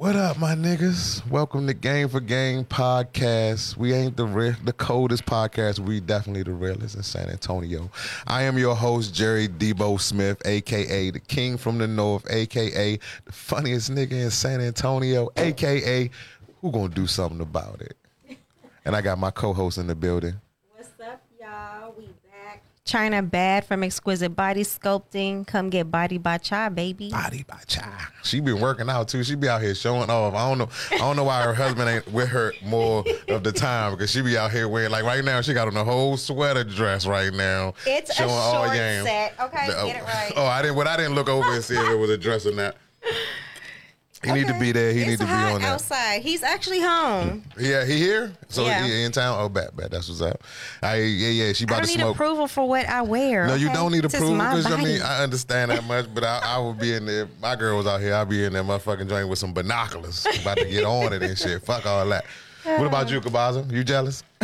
What up, my niggas? Welcome to Game for Game podcast. We ain't the re- the coldest podcast. We definitely the realest in San Antonio. I am your host, Jerry Debo Smith, aka the King from the North, aka the funniest nigga in San Antonio, aka who gonna do something about it. And I got my co-host in the building. What's up, y'all? We back. China Bad from Exquisite Body Sculpting. Come get Body by Cha, baby. Body by Chai. She be working out too. She be out here showing off. I don't know. I don't know why her husband ain't with her more of the time because she be out here wearing like right now. She got on a whole sweater dress right now. It's a short set. Okay, get it right. Oh, I didn't. What I didn't look over and see if it was a dress or not. He need to be there. He it's need to be hot on that. outside. He's actually home. Yeah, he here. So Yeah. he in town. Oh, bad, bad. That's what's up. I yeah, yeah. She I about don't to need smoke. approval for what I wear. No, you don't need This is approval my because I mean. I understand that much, but I, I would be in there. My girl was out here. I'd be in there, motherfucking joint with some binoculars, about to get on it and shit. Fuck all that. What about you, Kabaza? You jealous?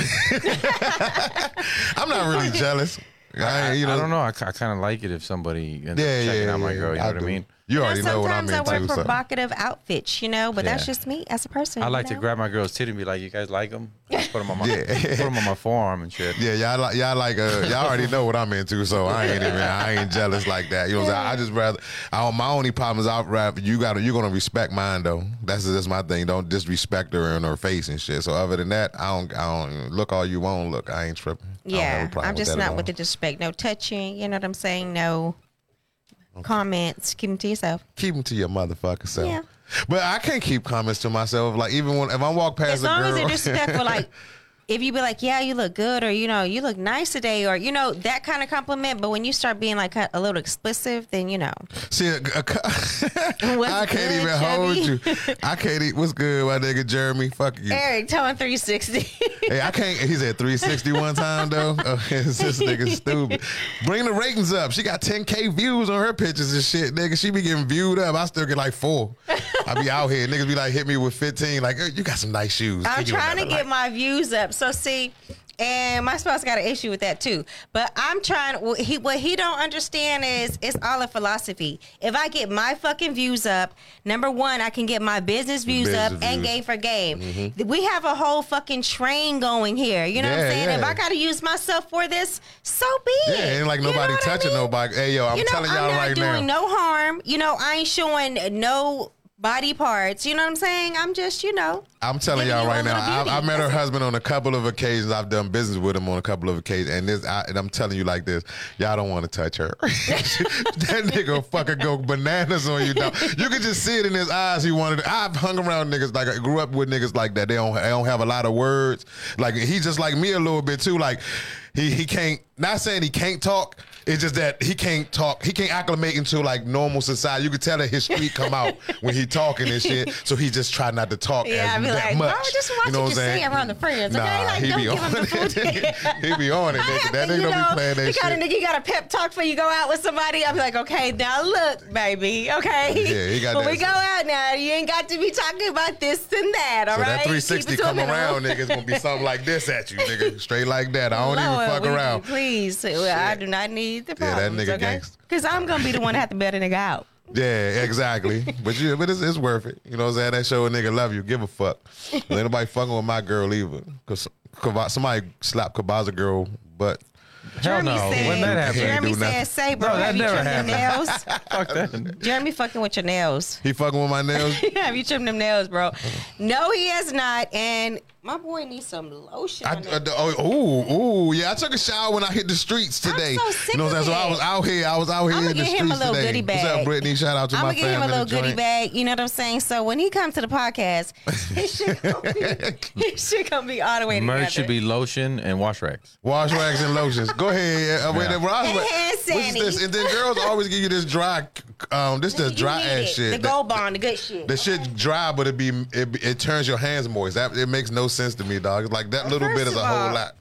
I'm not really jealous. I, ain't, you know, I don't know. I, kind of like it if somebody ends Yeah, up yeah, checking yeah, out my girl. You know what I mean? You You know, already know what I'm sometimes I into. wear so- provocative outfits, you know, but that's just me as a person. I you like to grab my girl's titty and be like, "You guys like them?" Put them on my Yeah. put them on my forearm and shit. Yeah, y'all like y'all like uh y'all already know what I'm into, so I ain't even I ain't jealous like that. You know what I'm saying? I just rather I, my only problem is I'd rather you gotta you're gonna respect mine though. That's that's my thing. Don't disrespect her in her face and shit. So other than that, I don't I don't look all you want. Look, I ain't tripping. I don't have a Yeah, problem I'm just that not with the disrespect. No touching, you know what I'm saying? No comments. Keep them to yourself. Keep them to your motherfucker self. Yeah. But I can't keep comments to myself. Like even when if I walk past as a long girl, as they're disrespectful, like if you be like, "Yeah, you look good," or you know, "You look nice today," or you know that kind of compliment. But when you start being like a little explicit, then you know. See, a, a, What's I can't good, even hold you. I can't eat. What's good, my nigga Jeremy? Fuck you. Eric, tone 360. Hey, I can't. He's at three sixty one time though. Oh, this nigga stupid. Bring the ratings up. She got 10k views on her pictures and shit, nigga. She be getting viewed up. I still get like four. I be out here. Niggas be like, hit me with 15. Like, "Eh, you got some nice shoes. I'm trying to get like." my views up. So see, and my spouse got an issue with that too. But I'm trying. What he what he don't understand is it's all a philosophy. If I get my fucking views up, number one, I can get my business views Business up and views. Mm-hmm. game for game. We have a whole fucking train going here. You know what I'm saying? yeah. If I got to use myself for this, so be it. Yeah, ain't like You know nobody I touching mean? nobody. Hey, yo, I'm you know, telling y'all I'm not right doing now. no harm. You know, I ain't showing no body parts. You know what I'm saying? I'm just, you know. I'm telling y'all right now. I, I met her husband on a couple of occasions. I've done business with him on a couple of occasions, and this, I, and I'm telling you like this, y'all don't want to touch her. that nigga fucking go bananas on you. Dog. You can just see it in his eyes. He wanted. I've hung around niggas like I grew up with niggas like that. They don't. They don't have a lot of words. Like he's just like me a little bit too. Like he he can't. Not saying he can't talk. It's just that he can't talk. He can't acclimate into like normal society. You could tell that his street come out when he talking and shit. So he just try not to talk Yeah, as I be that like, much. bro, just watch you know what I'm say saying? around the friends, okay? Nah, Like, he don't be give on him the food. it. he be on it. Nigga. That nigga you don't know, be playing that you shit. Gotta, nigga, you got a pep talk before you go out with somebody. I'm like, okay, now look, baby, okay. Yeah, he got When that we go out now, you ain't got to be talking about this and that. All so right, that Keep 360 it come around, nigga, it's gonna be something like this at you, nigga. Straight like that. I don't Lord, even fuck around. Please, I do not need the Yeah, that nigga okay? gangsta. Because I'm gonna be the one to have to bail the nigga out. Yeah, exactly. but you, but it's, it's worth it. You know what I'm saying? That show a nigga love you. Give a fuck. Ain't nobody fucking with my girl either. Cause Kava- somebody slapped Kabaza girl butt. Hell no. Said, When that happened? Jeremy do nothing. said, "Say, bro, No, that have you never trimmed them nails? Fuck that. Jeremy fucking with your nails." He fucking with my nails. Have you trimmed them nails, bro? Uh-huh. No, he has not. And my boy needs some lotion. I, I, oh, ooh, ooh, yeah. I took a shower when I hit the streets today. so sick you know what I'm of saying? So I was out here. I was out here I'ma in the get streets him a little today. goodie What's up. Brittany? Shout out to my body. I'm gonna give him a little in goodie joint. bag. You know what I'm saying? So when he comes to the podcast, he should gonna be, he should gonna be all the way together. Merch should be lotion and wash racks. Wash rags and lotions. Go ahead. Uh, wait, Yeah. the wash And hand What's sanitizer. this? And then girls always give you this dry, um, this the dry ass it. shit. The That- gold bond, the good shit. The shit dry, but it be it, it turns your hands moist. That it makes no sense to me, dog. It's like that little bit first is a of whole all- lot.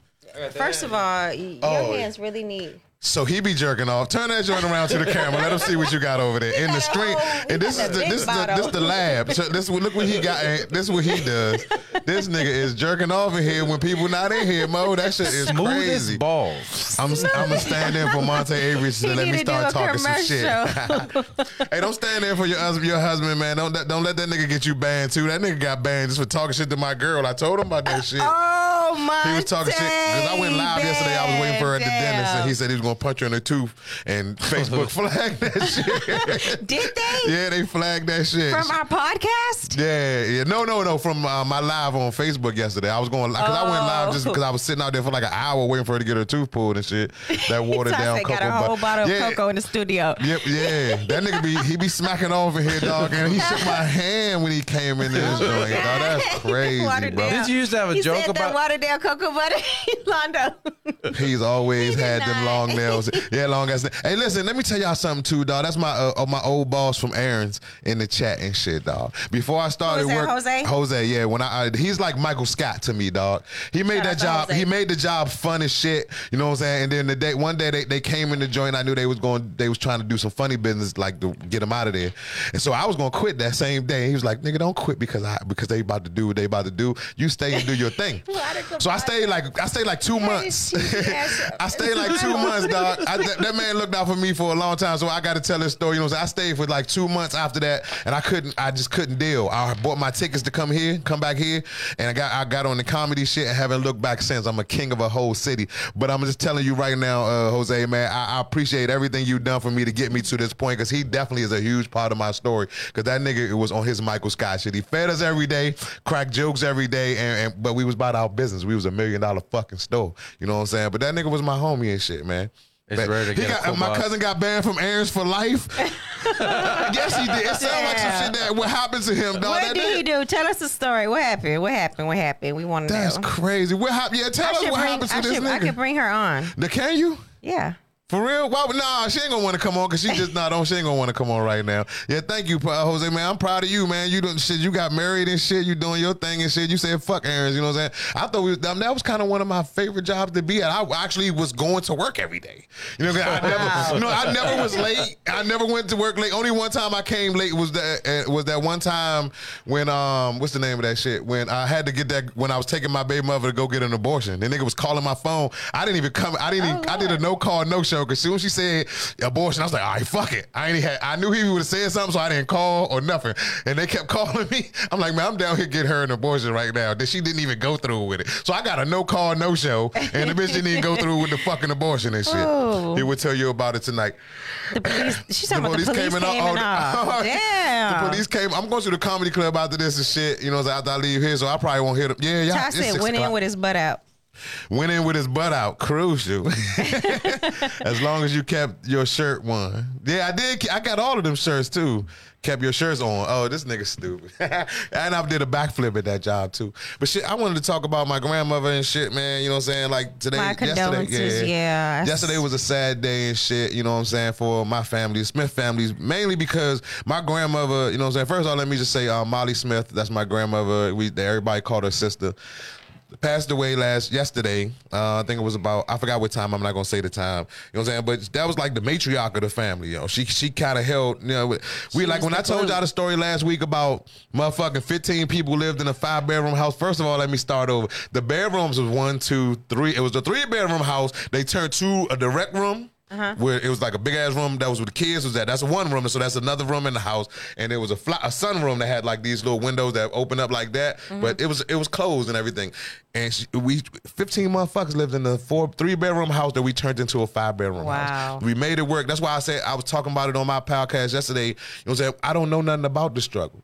First of all, y- Oh. your hands really need. So he be jerking off. Turn that joint around to the camera. Let him see what you got over there in the got a string. whole- And this is the this is the bottle. this the lab. So this look what he got. eh, This is what he does. This nigga is jerking off in here when people not in here, Mo. That shit is Smooth crazy. as balls. I'm I'm gonna stand in for Monte Avery to let me start talking some shit. hey, don't stand there for your husband, your husband, man. Don't let- don't let that nigga get you banned too. That nigga got banned just for talking shit to my girl. I told him about that shit. Oh my! He was talking shit because I went live yesterday. I was waiting for her at the dentist, and he said he was gonna punch her in the tooth. And Facebook flagged that shit. "Did they yeah, they flagged that shit. from our podcast?" yeah, yeah, no, no, no. From uh, my live on Facebook yesterday, I was going because I went live just Oh. because I was sitting out there for like an hour waiting for her to get her tooth pulled and shit. That watered He down got cocoa a whole butter. bottle yeah, of cocoa in the studio. Yep, yeah. That nigga be he be smacking off in here, dog, and he shook my hand when he came in this joint. Dog, that's crazy, bro. down. Did you used to have a he joke said about- down cocoa butter, Londo? He's always He had them long nails. Yeah, long ass. Hey, listen, let me tell y'all something too, dog. That's my uh, uh, my old boss from Aaron's in the chat and shit, dog. Before I started Who is that, work, Jose? Jose, yeah. When I, I he's like Michael Scott to me, dog. He made Shout that job. Jose. He made the job fun as shit. You know what I'm saying? And then the day, one day they, they came in the joint. I knew they was going. They was trying to do some funny business, like to get him out of there. And so I was gonna quit that same day. He was like, "Nigga, don't quit because I because they about to do what they about to do. You stay and do your thing." Water so I stayed like I stayed like two months. I stayed like two months, dog. I, that, that man looked out for me for a long time, so I got to tell this story. You know, I'm? I stayed for like two months after that, and I couldn't. I just couldn't deal. I bought my tickets to come here, come back here, and I got I got on the comedy shit and haven't looked back since. I'm a king of a whole city. But I'm just telling you right now, uh, Jose, man, I, I appreciate everything you've done for me to get me to this point because he definitely is a huge part of my story. Because that nigga it was on his Michael Scott shit. He fed us every day, cracked jokes every day, and, and but we was about our business. We was a million dollar fucking store. You know what I'm saying? But that nigga was my homie and shit, man. It's But rare to he get a got, my football- cousin got banned from Aaron's for life. yes, he did. It sounds like some shit that what happened to him, dog. what That did he do? Tell us the story. What happened? What happened? What happened? We want to That's crazy. What happened? Yeah, tell I us what bring. happened to I, this should, I could bring her on. now, can you? Yeah. For real? Why, nah, she ain't gonna want to come on because she just not on. She ain't gonna want to come on right now. Yeah, thank you, Jose, man. I'm proud of you, man. You doing shit. You got married and shit. You doing your thing and shit. You said fuck Aaron's. You know what I'm saying? I thought we was, um, that was kind of one of my favorite jobs to be at. I actually was going to work every day. You know, what I'm saying? I never, you know, I never was late. I never went to work late. Only one time I came late was that uh, was that one time when um what's the name of that shit? When I had to get that when I was taking my baby mother to go get an abortion. The nigga was calling my phone. I didn't even come. I didn't. Even, I did a no call no show because soon as she said abortion, I was like, all right, fuck it. I ain't had. I knew he would have said something, so I didn't call or nothing. And they kept calling me. I'm like, man, I'm down here getting her an abortion right now. That she didn't even go through with it. So I got a no call no show, and the bitch didn't even go through with the fucking abortion and shit. Oh. He would tell you about it tonight. The police. She's talking about the police came, all- all. all- Damn. The police came. I'm going to the comedy club after this and shit. You know, after I leave here, so I probably won't hear them. Yeah, yeah. Ty it's said six went in with his butt out. Went in with his butt out. Crucial. as long as you kept your shirt on. Yeah, I did. I got all of them shirts too. Kept your shirts on. Oh, this nigga stupid. and I did a backflip at that job too. But shit, I wanted to talk about my grandmother and shit, man. You know what I'm saying? Like today, My yesterday, yeah. Yesterday was a sad day and shit. You know what I'm saying for my family, Smith families, mainly because my grandmother. You know what I'm saying. First of all, let me just say, uh, Molly Smith. That's my grandmother. We everybody called her sister passed away last yesterday. Uh, I think it was about I forgot what time. I'm not gonna say the time. You know what I'm saying? But that was like the matriarch of the family. You know, she she kind of held. You know, we like when I told y'all the story last week about motherfucking 15 people lived in a five bedroom house. First of all, let me start over. The bedrooms was one, two, three. It was a three bedroom house. They turned to a direct room. Uh-huh. Where it was like a big ass room that was with the kids was that that's one room and so that's another room in the house and there was a flat a sun room that had like these little windows that open up like that Mm-hmm. but it was it was closed and everything and she, we 15 motherfuckers lived in a four three bedroom house that we turned into a five bedroom Wow. house we made it work that's why I said I was talking about it on my podcast yesterday you know what I'm saying I don't know nothing about the struggle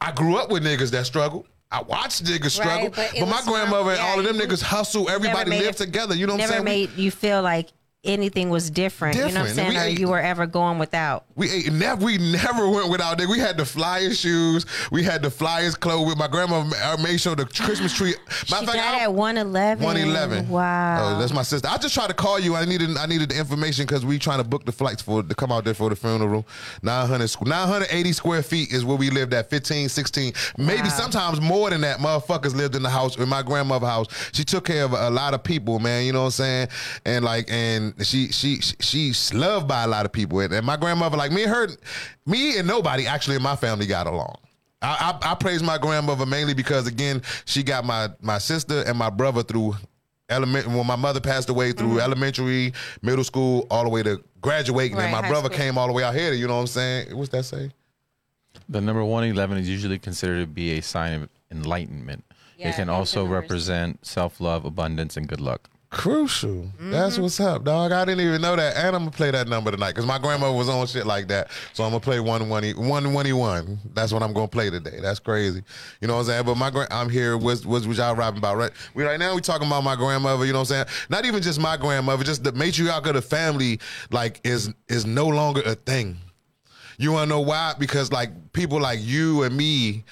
I grew up with niggas that struggle I watched niggas struggle, but but, my grandmother and not- all of them niggas hustle. Everybody lived it- together. You know what I'm Never saying? We- made you feel like anything was different. You know what I'm saying? We Or ate- you were ever going without. We ate never. We never went without it. We had the flyers shoes. We had the flyers clothes. With my grandma uh, made sure the Christmas tree. She Matter fact, I- at 111. 111. Wow. Oh, that's my sister. I just tried to call you. I needed I needed the information because we trying to book the flights for to come out there for the funeral. 900 980 square feet is where we lived at 15, 16. Maybe Wow. sometimes more than that. Motherfuckers lived in the house in my grandmother's house. She took care of a lot of people, man. You know what I'm saying? And like and she she she's loved by a lot of people. And, and my grandmother, like me and her, me and nobody actually in my family got along. I, I, I praise my grandmother mainly because again she got my my sister and my brother through element when my mother passed away through Mm-hmm. elementary, middle school, all the way to graduating. Right, and my brother school. came all the way out here. You know what I'm saying? What's that say? The number 111 is usually considered to be a sign of enlightenment. Yeah, it can also represent self love, abundance, and good luck. Crucial. That's Mm-hmm. what's up, dog. I didn't even know that. And I'm gonna play that number tonight because my grandmother was on shit like that. So I'm gonna play one one one one one. That's what I'm gonna play today. That's crazy. You know what I'm saying? But my grand, I'm here. What's what y'all rapping about? Right? We right now we talking about my grandmother. You know what I'm saying? Not even just my grandmother. Just the matriarch of the family. Like is is no longer a thing. You wanna know why? Because like people like you and me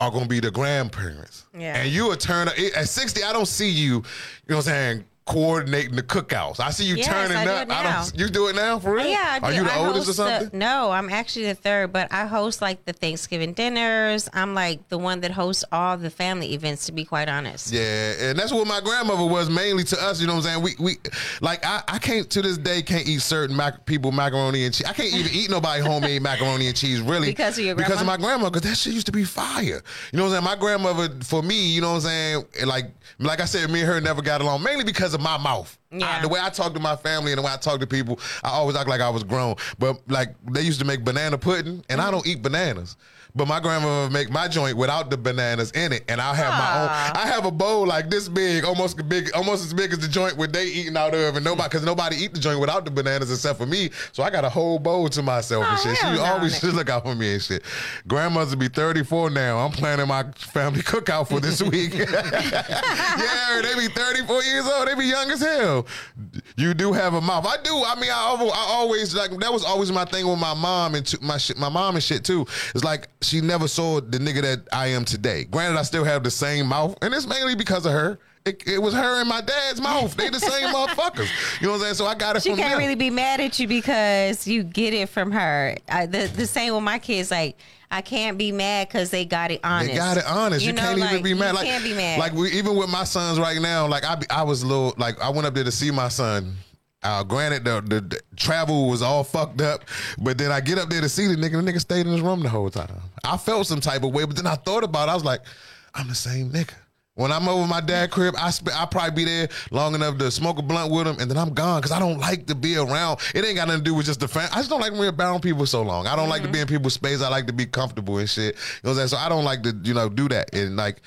are gonna be the grandparents. Yeah. And you a turn at 60, I don't see you, you know what I'm saying, coordinating the cookouts. I see you Yes, turning I up. I don't you do it now for real? Yeah, I Are you the I oldest or host the- something? no, I'm actually the third, but I host like the Thanksgiving dinners. I'm like the one that hosts all the family events. To be quite honest, Yeah, and that's what my grandmother was mainly to us. You know what I'm saying? We we like I, I can't to this day can't eat certain mac, people macaroni and cheese. I can't even eat nobody homemade macaroni and cheese really Because of your because of my grandma because that shit used to be fire. You know what I'm saying? My grandmother for me, you know what I'm saying? Like like I said, me and her never got along mainly because of my mouth. Yeah. I- the way I talk to my family and the way I talk to people, I always act like I was grown. But like they used to make banana pudding, and I mm. don't eat bananas. But my grandma would make my joint without the bananas in it, and I'll have my own. Ah. I have a bowl like this big, almost big, almost as big as the joint where they eating out of, and nobody, because nobody eat the joint without the bananas except for me. So I got a whole bowl to myself and Oh, shit. She no, always just look out for me and shit. Grandmother be 34 now. I'm planning my family cookout for this week. yeah, they be 34 years old. They be young as hell. You do have a mouth. I do. I mean, I, I always like that was always my thing with my mom and t- my shit, my mom and shit too. It's like she never saw the nigga that I am today. Granted, I still have the same mouth, and it's mainly because of her. It, it was her and my dad's mouth. They the same motherfuckers. You know what I'm saying? So I got it she can't them. really be mad at you because you get it from her. I, the the same with my kids. Like I can't be mad because they got it honest. They got it honest. You, know, can't even be mad. You like, can't be mad. Like we, even with my sons right now, like I, be, I was a little like I went up there to see my son. Uh, granted, the, the, the travel was all fucked up, but then I get up there to see the nigga. The nigga stayed in his room the whole time. I felt some type of way, but then I thought about. it. I was like, I'm the same nigga. When I'm over my dad crib, I sp- I probably be there long enough to smoke a blunt with him, and then I'm gone because I don't like to be around. It ain't got nothing to do with just the fan. I just don't like to be around people so long. I don't like to be in people's space. I like to be comfortable and shit. You know what I'm saying? So I don't like to you know do that and like.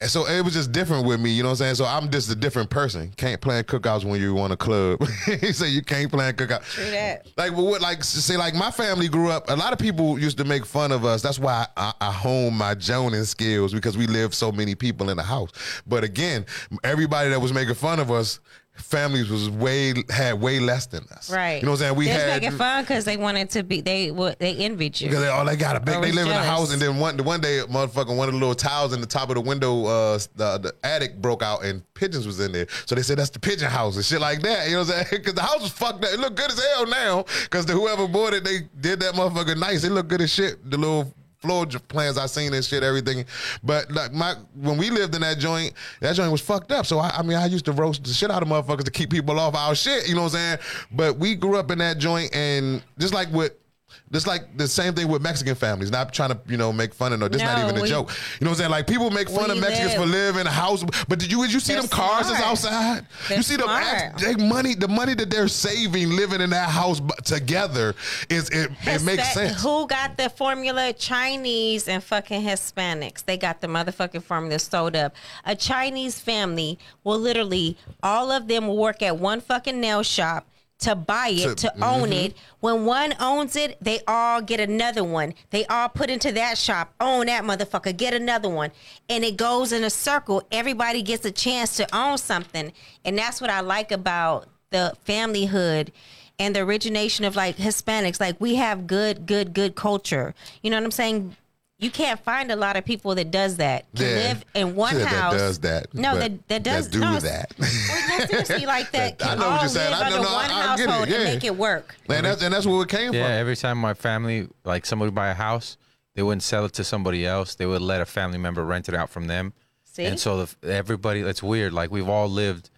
And so it was just different with me, you know what I'm saying? So I'm just a different person. Can't plan cookouts when you want a club. he said you can't plan cookout. True that. Like, but what, like, say, like my family grew up. A lot of people used to make fun of us. That's why I, I hone my joning skills because we lived so many people in the house. But again, everybody that was making fun of us, families was way had way less than us. right. You know what I'm saying? We They're had making fun because they wanted to be. They what they envied you. because they, oh, they got a big. They live in a house, and then one one day, motherfucking one of the little tiles in the top of the window, uh, the, the attic broke out, and pigeons was in there. So they said that's the pigeon house and shit like that. You know what I'm saying? Because the house was fucked up. It looked good as hell now. Because the whoever bought it, they did that motherfucker nice. It looked good as shit. The little floor plans I seen and shit, everything. But like my when we lived in that joint, that joint was fucked up. So I, I mean, I used to roast the shit out of motherfuckers to keep people off our shit. You know what I'm saying? But we grew up in that joint, and just like with. Just like the same thing with Mexican families. Not trying to, you know, make fun of no. This not No, even a we- joke. You know what I'm saying? Like people make fun of Mexicans live- for living in a house, but did you did you see They're them cars that's outside? They're you see them smart. act, they money, the money that they're saving living in that house together is it, it makes Hispa- sense. Who got the formula? Chinese and fucking Hispanics. They got the motherfucking formula sold up. A Chinese family will literally, all of them will work at one fucking nail shop to buy it, To- to, mm-hmm. own it. When one owns it, they all get another one. They all put into that shop, own that motherfucker, get another one. And it goes in a circle. Everybody gets a chance to own something. And that's what I like about the familyhood and the origination of like Hispanics. Like we have good, good, good culture. You know what I'm saying? You can't find a lot of people that does that to Yeah. live in one Shit, that does that, No, that that does that do no, that. Well, no, seriously, like that. I Can know what all you're saying. live I know- no, one I- I get it, household yeah. and make it work. And that's and that's where it came Yeah, from. every time my family, like somebody buy a house, they wouldn't sell it to somebody else. They would let a family member rent it out from them. See? And so the, everybody, it's weird. Like we've all lived.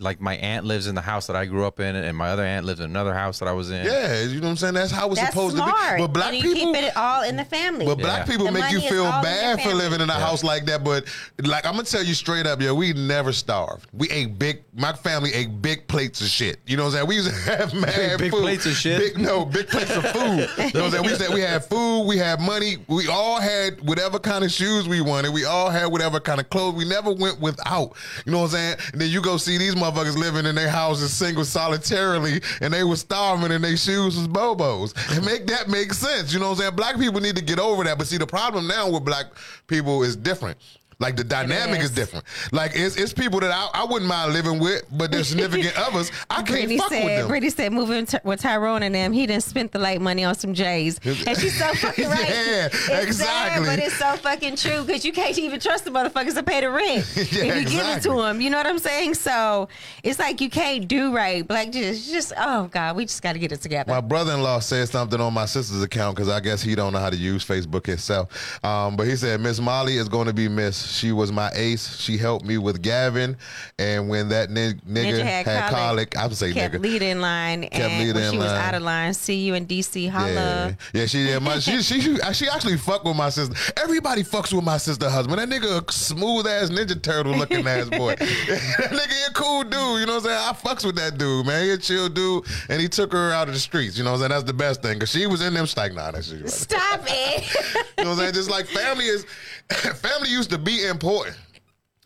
Like my aunt lives in the house that I grew up in, and my other aunt lives in another house that I was in. Yeah, you know what I'm saying? That's how it's That's supposed smart. to be. But black and you people keep it all in the family. But black Yeah. people The make you feel bad for living in a house like that. But like I'm gonna tell you straight up, yo, we never starved. We ate big. My family ate big plates of shit. You know what I'm saying? We used to have mad Big food. plates of shit? Big, no, big plates of food. you know what I'm saying? We said we had food. We had money. We all had whatever kind of shoes we wanted. We all had whatever kind of clothes. We never went without. You know what I'm saying? And then you go see these motherfuckers living in their houses single solitarily, and they was starving, and their shoes was bobos. And make that make sense. You know what I'm saying? Black people need to get over that. But see, the problem now with black people is different. Like the dynamic is. is. different. Like it's, it's people that I, I wouldn't mind living with, but they're significant others. I can't fuck with said, them. Brittany said, moving t- with Tyrone and them, he didn't spend the light money on some J's. And she's so fucking right. Yeah, it's exactly. Sad, but it's so fucking true because you can't even trust the motherfuckers to pay the rent if you give it to them. You know what I'm saying? So it's like you can't do right. Black just, just oh God, we just got to get it together. My brother-in-law said something on my sister's account because I guess he don't know how to use Facebook himself. Um, but he said Miss Molly is going to be missed. She was my ace. She helped me with Gavin, and when that ni- nigga, had, had colic, I would say nigga. kept nigga. leading line, Kept and leading when she was line. out of line, see you in DC. Holla. Yeah, yeah, she did. my, she, she she she actually fuck with my sister. Everybody fucks with my sister husband. That nigga a smooth ass ninja turtle looking ass boy. that nigga a cool dude. You know what I'm saying? I fucks with that dude, man. He a chill dude, and he took her out of the streets. You know what I'm saying? That's the best thing because she was in them. She's like, nah, that shit. Stop it. You know what I'm saying? Just like family is, family used to be important.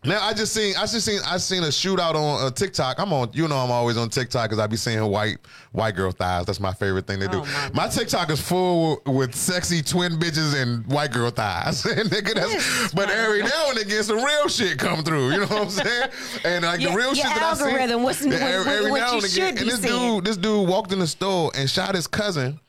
Now I just seen I just seen I seen a shootout on uh, TikTok. I'm on you know I'm always on TikTok because I be seeing white white girl thighs. That's my favorite thing to do. Oh, my my TikTok is full with sexy twin bitches and white girl thighs. Nigga, that's, but every now and again some real shit come through. You know what I'm saying? And like Your- the real shit that I see, algorithm, what's- what- what- what you should and be this seeing. dude this dude walked in the store and shot his cousin.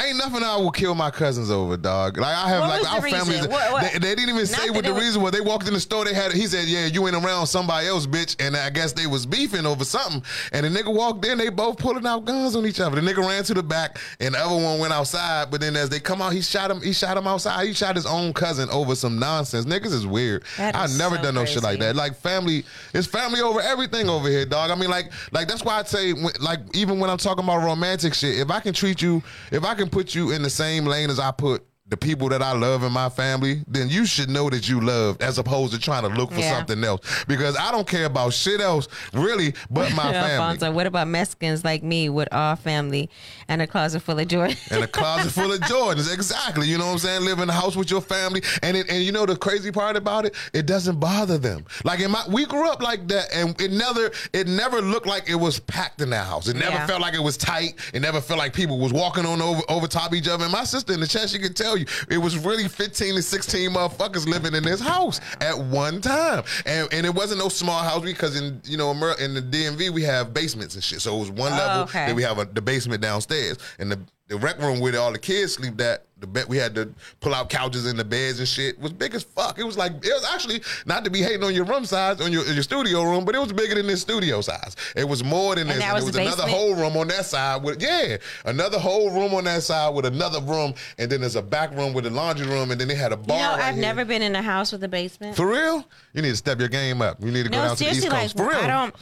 Ain't nothing I will kill my cousins over, dog. Like I have, What like our families. What- what? They, they didn't even Not say what the was- reason was. They walked in the store. They had. He said, "Yeah, you ain't around somebody else, bitch." And I guess they was beefing over something. And the nigga walked in. They both pulling out guns on each other. The nigga ran to the back, and the other one went outside. But then as they come out, he shot him. He shot him outside. He shot his own cousin over some nonsense. Niggas is weird. That I is never so done no shit like that. Like family, it's family over everything over here, dog. I mean, like, like that's why I say, like, even when I'm talking about romantic shit, if I can treat you, if I can put you in the same lane as I put the people that I love in my family, then you should know that you loved, as opposed to trying to look for Yeah. something else. Because I don't care about shit else, really, but my family. Alfonso, what about Mexicans like me with our family and a closet full of joy? and a closet full of Jordans. Exactly. You know what I'm saying? Live in a house with your family. And it, and you know the crazy part about it? It doesn't bother them. Like in my we grew up like that and it never it never looked like it was packed in that house. It never Yeah. felt like it was tight. It never felt like people was walking on over over top of each other. And my sister in the chat, she could tell you it was really 15 to 16 motherfuckers living in this house at one time. And and it wasn't no small house because in you know in the DMV we have basements and shit. So it was one oh, level. okay. Then we have a, the basement downstairs, and the the rec room where all the kids sleep. That the bed we had to pull out couches in the beds and shit was big as fuck. It was like it was actually not to be hating on your room size on your, your studio room, but it was bigger than this studio size. It was more than And this. and was it was the another whole room on that side with yeah, another whole room on that side with another room, and then there's a back room with a laundry room, and then they had a bar. You know, right I've here. never been in a house with a basement. For real, you need to step your game up. You need to go no, down to the East like For real, I don't.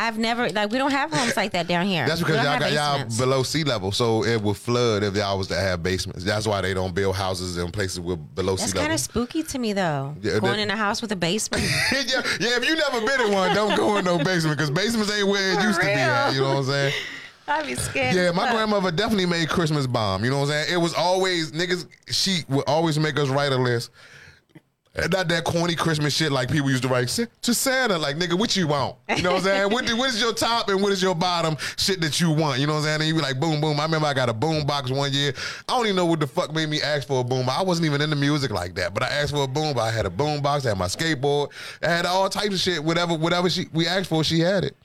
I've never like we don't have homes like that down here. That's because y'all got y'all below sea level, so it would flood if y'all was to have basements. That's why they don't build houses in places with below That's sea level. That's kind of spooky to me though. Yeah, Going that- in a house with a basement. yeah, yeah. If you never been in one, don't go in no basement because basements ain't where it For used to be at. You know what I'm saying? I'd be scared. Yeah, my grandmother definitely made Christmas bomb. You know what I'm saying? It was always niggas. She would always make us write a list. Not that corny Christmas shit like people used to write "Sa- to Santa. Like, nigga, what you want? You know what I'm saying? what, what is your top and what is your bottom shit that you want? You know what I'm saying? And you be like, boom, boom. I remember I got a boom box one year. I don't even know what the fuck made me ask for a boom. I wasn't even into music like that, but I asked for a boom. I had a boom box. I had my skateboard. I had all types of shit. Whatever, whatever she we asked for, she had it.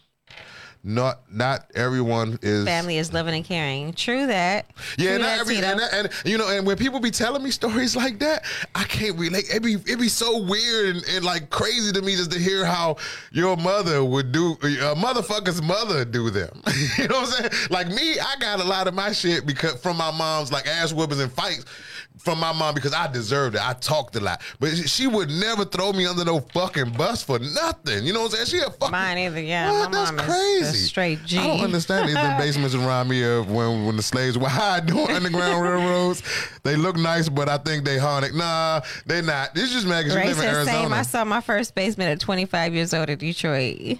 Not not everyone is Family is loving and caring. True that. Yeah, True not that, every and, and you know, and when people be telling me stories like that, I can't relate. It be it be so weird and, and like crazy to me just to hear how your mother would do a motherfucker's mother do them. you know what I'm saying? Like me, I got a lot of my shit because from my mom's like ass whoopings and fights from my mom because I deserved it. I talked a lot, but she would never throw me under no fucking bus for nothing. You know what I'm saying? She a fucking Mine either, yeah. What? My That's mom is crazy. a straight G. I don't understand. These basements remind me of when when the slaves were high doing underground railroads. They look nice, but I think they haunted. Nah, they not. This just mad 'cause you live in said same. I saw my first basement at 25 years old in Detroit.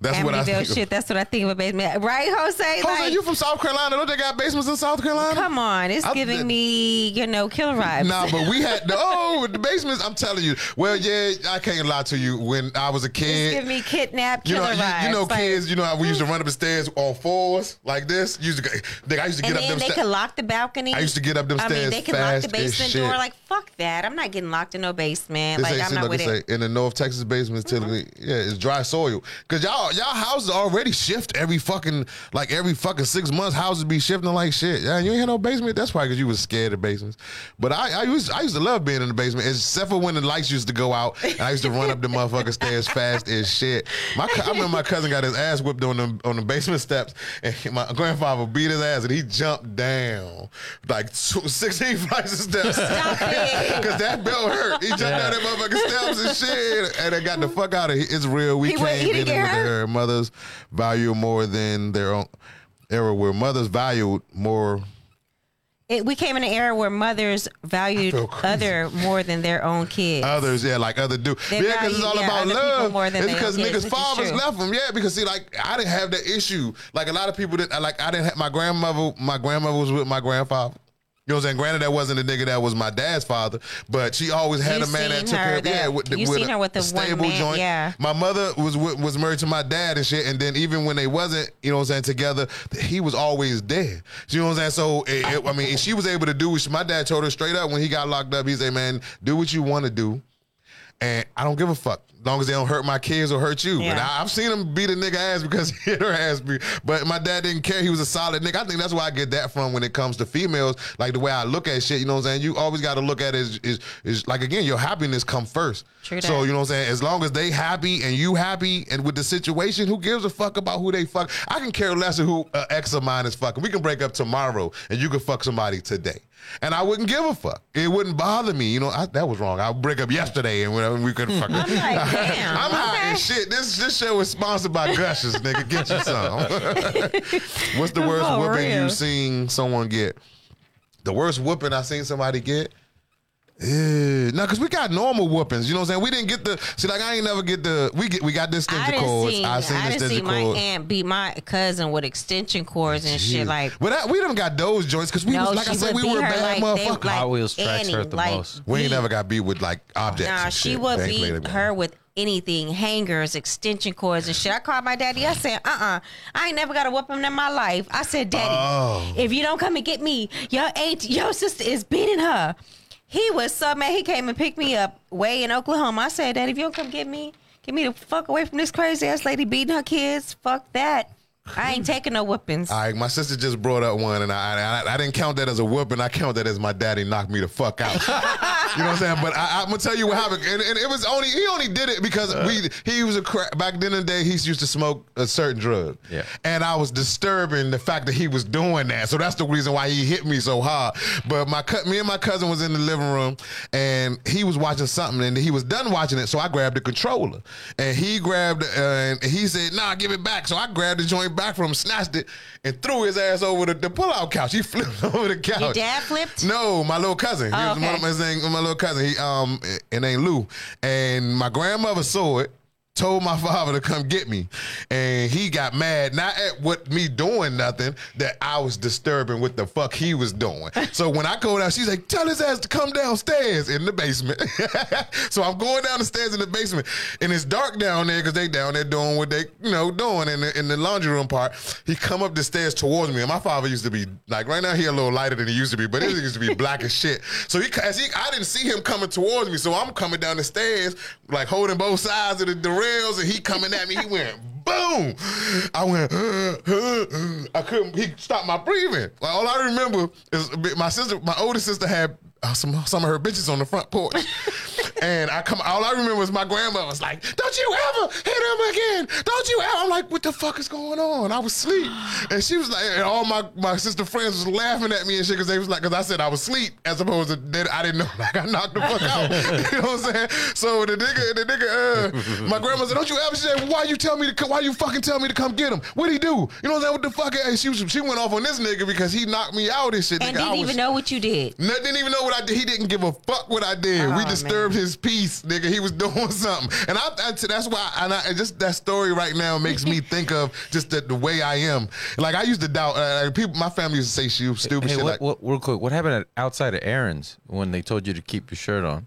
That's what I Amityville think. shit. That's what I think of a basement. Right, Jose? Jose, like, you from South Carolina? Don't they got basements in South Carolina? come on. It's I- giving me, you know, killer vibes. Nah, but we had the oh the basements. I'm telling you. Well, yeah, I can't lie to you. When I was a kid. It's giving me kidnap, You killer know, you, vibes. you know, Like, kids. You know how we used to mm. run up the stairs on fours like this. Used to, they, I used to get up them they steps. could lock the balcony. I used to get up them stairs. I mean, they can lock the basement door. Like, fuck that. I'm not getting locked in no basement. They like, I'm not with it. say in the North Texas basements, typically, mm-hmm. yeah, it's dry soil. Cause y'all, y'all houses already shift every fucking, like every fucking six months. Houses be shifting like shit. Yeah, you ain't had no basement. That's probably because you was scared of basements. But I, I used, I used to love being in the basement, except for when the lights used to go out. And I used to run up the motherfucking stairs fast as shit. My, I remember my cousin got his ass whipped on the on the basement steps, and my grandfather beat his ass, and he jumped down like two, 16 flights of steps. Cause that belt hurt. He jumped down that motherfucking steps and shit, and they got the fuck out of here. It's real. We He wa- he came didn't in get with hurt? Their mothers value more than their own era, where mothers valued more. It, we came in an era where mothers valued other more than their own kids. Others, yeah, like other do. They yeah, because it's all yeah, about love. more than it's because niggas' fathers left them. Yeah, because see, like I didn't have that issue. Like a lot of people did. Like I didn't have my grandmother. My grandmother was with my grandfather. You know what I'm saying? Granted, that wasn't the nigga that was my dad's father, but she always had You a man that took her her. yeah, that- with, the, you with seen a, her with the a stable man, joint. yeah. My mother was was married to my dad and shit, and then even when they wasn't, you know what I'm saying, together, he was always there. You know what I'm saying? So it, it- I mean, she was able to do. what she- My dad told her straight up when he got locked up. He said, "Man, do what you want to do." and I don't give a fuck. As long as they don't hurt my kids or hurt you. But Yeah. I, I've seen him beat a nigga ass because he hit her ass. be- But my dad didn't care. He was a solid nigga. I think that's where I get that from when it comes to females. Like the way I look at shit, you know what I'm saying? You always got to look at it is, is, is like, again, your happiness come first. True so, you know what I'm saying? As long as they happy and you happy and with the situation, who gives a fuck about who they fuck? I can care less of who uh, ex of mine is fucking. We can break up tomorrow and you can fuck somebody today. And I wouldn't give a fuck. It wouldn't bother me. You know, I, that was wrong. I'll break up yesterday and whatever we couldn't fuck. I'm like, damn. I'm high okay. as shit. This this show is sponsored by Gushers, nigga. Get you some. What's the worst For whooping real. you seen someone get? The worst whooping I seen somebody get. Yeah, no, cause we got normal whoopings. You know what I'm saying? We didn't get the see, like I ain't never get the we get we got the I extension didn't cords. see, I I seen the didn't see extension my aunt beat my cousin with extension cords and shit. Like, but that, we done got those joints because we no, was like I said, we were her bad like they, motherfuckers. like Hot Wheels tracks Annie, hurt the like, most. we ain't beat- never got beat with like objects. Nah, she shit. would They ain't played beat it. her with anything, hangers, extension cords, and shit. I called my daddy. I said, uh uh I ain't never got a weapon in my life. I said, Daddy, Oh. if you don't come and get me, your aunt, your sister is beating her. He was so mad. He came and picked me up way in Oklahoma. I said, Daddy, if you don't come get me, get me the fuck away from this crazy ass lady beating her kids. Fuck that. I ain't taking no whippings. All right, my sister just brought up one, and I, I I didn't count that as a whooping. I count that as my daddy knocked me the fuck out. you know what I'm saying? But I, I'm gonna tell you what happened, and, and it was only he only did it because we he was a cra- back then in the day he used to smoke a certain drug, Yeah. and I was disturbing the fact that he was doing that. So that's the reason why he hit me so hard. But my cou- me and my cousin was in the living room, and he was watching something, and he was done watching it. So I grabbed the controller, and he grabbed, uh, and he said, "Nah, give it back." So I grabbed the joint back from him, snatched it, and threw his ass over the, the pull-out couch. He flipped over the couch. Your dad flipped? No, my little cousin. He Oh, was one of my, his name, my little cousin. He um, it ain't Lou, and my grandmother saw it. Told my father to come get me, and he got mad not at what me doing nothing that I was disturbing what the fuck he was doing. So when I go down, she's like, "Tell his ass to come downstairs in the basement." so I'm going down the stairs in the basement, and it's dark down there because they down there doing what they you know doing in the in the laundry room part. He come up the stairs towards me, and my father used to be like right now he a little lighter than he used to be, but it used to be black as shit. So he as he I didn't see him coming towards me, so I'm coming down the stairs like holding both sides of the, the rails, and he coming at me. He went boom. I went, I couldn't, he stopped my breathing. Like, all I remember is my sister, my older sister had uh, some some of her bitches on the front porch. and I come all I remember was my grandma was like, Don't you ever hit him again. Don't you ever I'm like, what the fuck is going on? I was asleep. And she was like, and all my, my sister friends was laughing at me and shit because they was like, because I said I was asleep as opposed to that I didn't know like I knocked the fuck out. you know what I'm saying? So the nigga, the nigga, uh, my grandma said, Don't you ever she said, Why you tell me to come, why you fucking tell me to come get him? What'd he do? You know what I'm saying? What the fuck? And she was, she went off on this nigga because he knocked me out and shit. And nigga. I didn't was- even know what you did. didn't even know what I did. He didn't give a fuck what I did. we Oh, disturbed man. his peace, nigga. He was doing something, and I, I that's why. And I, and just that story right now makes me think of just the, the way I am. Like I used to doubt uh, like, people. My family used to say she was stupid Hey, shit. what, like what, real quick, what happened outside of Aaron's when they told you to keep your shirt on?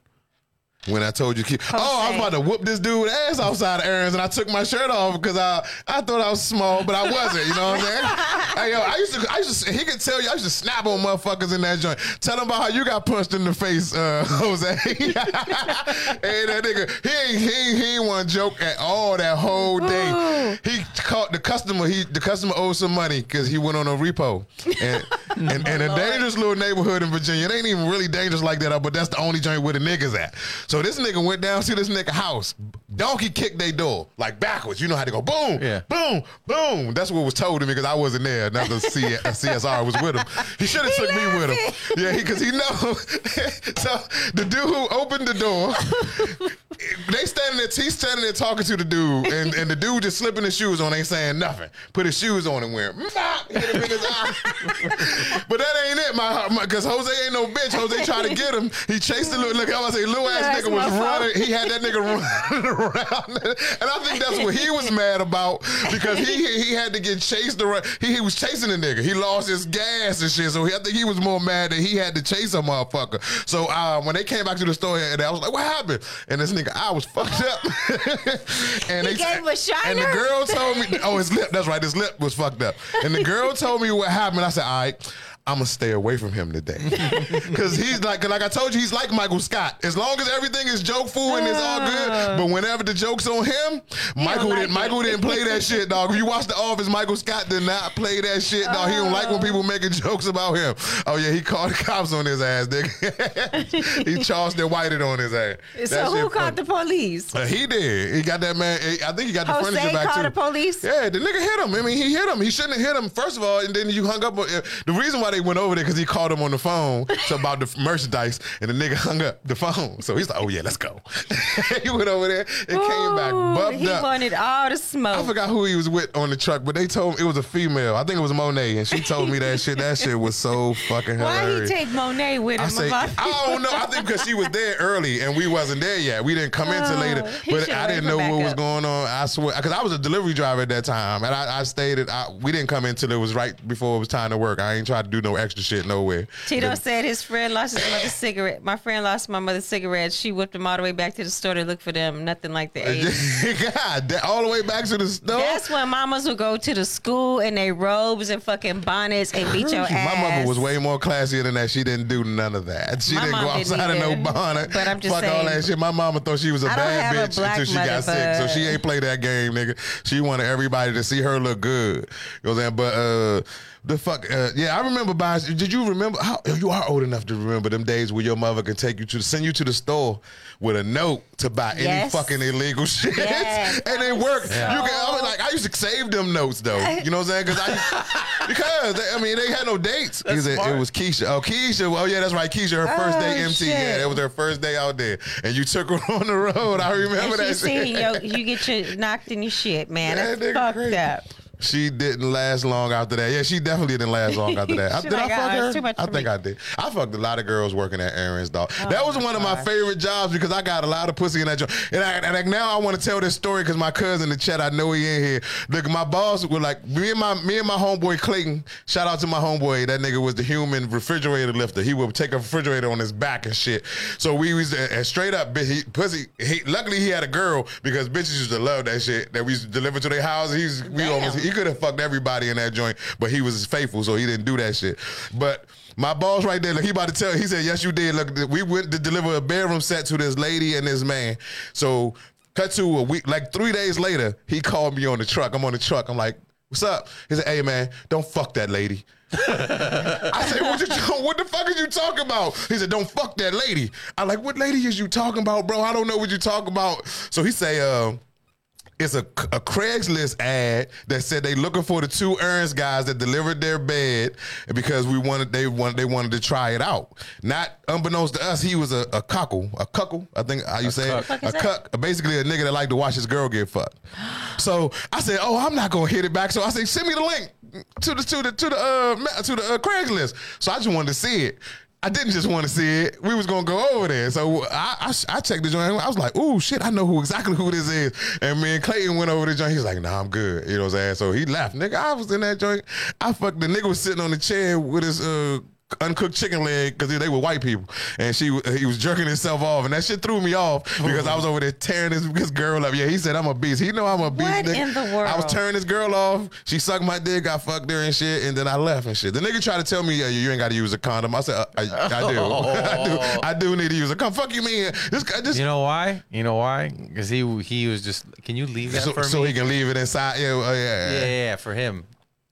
When I told you, keep, oh, I was about to whoop this dude ass outside of Aaron's, and I took my shirt off because I I thought I was small, but I wasn't. You know what I'm saying? hey, yo, I used to, I used to, he could tell you, I used to snap on motherfuckers in that joint. Tell him about how you got punched in the face, uh, Jose. hey, that nigga, he ain't, he ain't, he ain't want to joke at all that whole day. He caught the customer. He the customer owed some money because he went on a repo, and and, and a dangerous little neighborhood in Virginia. It ain't even really dangerous like that, but that's the only joint where the niggas at. So this nigga went down to this nigga house. Donkey kicked their door like backwards. You know how to go boom, Yeah. boom, boom. That's what was told to me because I wasn't there. Another C- a CSR was with him. He should have took me with him. laughing. Yeah, because he, know. so the dude who opened the door, they standing there. He's standing there talking to the dude, and, and the dude just slipping his shoes on, ain't saying nothing. Put his shoes on and went, "Bop," hit him in his eye. but that ain't it, my because Jose ain't no bitch. Jose tried to get him. He chased the little. Look, I was say, little ass nigga was running. He had that nigga running around, and I think that's what he was mad about because he he had to get chased around. He, he was chasing the nigga. He lost his gas and shit, so he, I think he was more mad that he had to chase a motherfucker. So uh, when they came back to the store, and I was like, "What happened?" And this nigga, I was fucked up. and He they gave a And the girl told me, "Oh, his lip. That's right. His lip was fucked up." And the girl told me what happened. I said, "All right." I'm gonna stay away from him today, cause he's like, 'cause like I told you, he's like Michael Scott. As long as everything is jokeful and it's all good, but whenever the joke's on him, Michael like didn't. it. Michael didn't play that shit, dog. If you watch The Office, Michael Scott did not play that shit, dog. He don't like when people making jokes about him. Oh yeah, he called the cops on his ass, nigga. he charged and whited on his ass. So That who called the police? Uh, he did. He got that man. I think he got the Jose furniture back called too. the police? Yeah, the nigga hit him. I mean, he hit him. He shouldn't have hit him first of all, and then you hung up. on- uh, The reason why they went over there because he called him on the phone about the merchandise, and the nigga hung up the phone. So he's like, "Oh yeah, let's go." he went over there and came back Ooh, buffed he up. wanted all the smoke. I forgot who he was with on the truck, but they told me it was a female. I think it was Monet, and she told me that shit. That shit was so fucking Why he take Monet with him? I say, I don't know. I think because she was there early and we wasn't there yet. We didn't come in till Oh, later. But I didn't know what was going on. I swear, because I was a delivery driver at that time, and I, I stayed. At, I, we didn't come in till it was right before it was time to work. I ain't tried to do no extra shit nowhere. Tito But- said his friend lost his mother's cigarette. My friend lost my mother's cigarettes. She whipped him all the way back to the store to look for them. Nothing like the 80s. God, that- all the way back to the store. That's when mamas would go to the school in their robes and fucking bonnets and beat your ass. My mother was way more classier than that. She didn't do none of that. She My didn't go mom didn't outside of no bonnet. But I'm just fuck all saying- that shit. My mama thought she was a bad have a bitch until she mother, got sick. So she ain't play that game, nigga. She wanted everybody to see her look good. You know what I'm saying? But uh the fuck, uh, yeah, I remember buying. Did you remember? How you are old enough to remember them days where your mother can take you to send you to the store with a note to buy any Yes. fucking illegal shit, Yes. and it worked. Yeah. You can, I was like, I used to save them notes though. You know what I'm saying? Because I, because they, I mean, they had no dates. He said, it was Keisha. Oh, Keisha. Oh yeah, that's right. Keisha. Her first day Oh, MT. shit. Yeah, that was her first day out there, and you took her on the road. I remember And that she shit. seen yo, you get your knocked in your shit, man. Yeah, That's fucked crazy. up. She didn't last long after that. Yeah, she definitely didn't last long after that. I, did like, I fuck "Oh, her? too much I think me." I did. I fucked a lot of girls working at Aaron's dog. Oh, that was one of my favorite jobs because I got a lot of pussy in that job. And, I, and like, now I want to tell this story because my cousin in the chat, I know he in here. Look, my boss was like me and my me and my homeboy Clayton. Shout out to my homeboy. That nigga was the human refrigerator lifter. He would take a refrigerator on his back and shit. So we was uh, uh, straight up bi- he, pussy. He, luckily he had a girl because bitches used to love that shit that we used to deliver to their house. He's we Damn. almost he could have fucked everybody in that joint, but he was faithful, so he didn't do that shit. But my boss right there, like he about to tell, he said, "Yes, you did." Look, we went to deliver a bedroom set to this lady and this man. So Cut to a week, like three days later, he called me on the truck. I'm on the truck. I'm like, "What's up?" He said, "Hey man, don't fuck that lady." I said, what, you, what the fuck are you talking about? He said, don't fuck that lady. I like, what lady is you talking about, bro? I don't know what you talking about. So he say, uh, it's a, a Craigslist ad that said they looking for the two Aaron's guys that delivered their bed because we wanted they wanted they wanted to try it out. Not unbeknownst to us, he was a, a cuckle, a cuckle. I think how you say it, a cuck, basically a nigga that like to watch his girl get fucked. So I said, oh, I'm not gonna hit it back. So I said, send me the link to the to the to the uh, to the uh, Craigslist. So I just wanted to see it. I didn't just want to see it. We was gonna go over there. So I I, I checked the joint. I was like, "Ooh, shit! I know who exactly who this is." And me and Clayton went over the joint. He's like, "Nah, I'm good." You know what I'm saying? So he left. Nigga, I was in that joint. I fucked the nigga was sitting on the chair with his uh uncooked chicken leg because they were white people, and she he was jerking himself off, and that shit threw me off because I was over there tearing his, his girl up. Yeah, he said I'm a beast. He know I'm a beast. What nigga. in the world? I was world? tearing this girl off. She sucked my dick. I fucked her and shit, and then I left and shit. The nigga tried to tell me, yeah, you ain't got to use a condom. I said, uh, I, I, do. I do. I do need to use a condom. Fuck you, man. this guy just. You know why? You know why? Because he he was just. Can you leave that so, for so me? he can leave it inside. Yeah, uh, yeah, yeah, yeah. yeah, yeah, for him.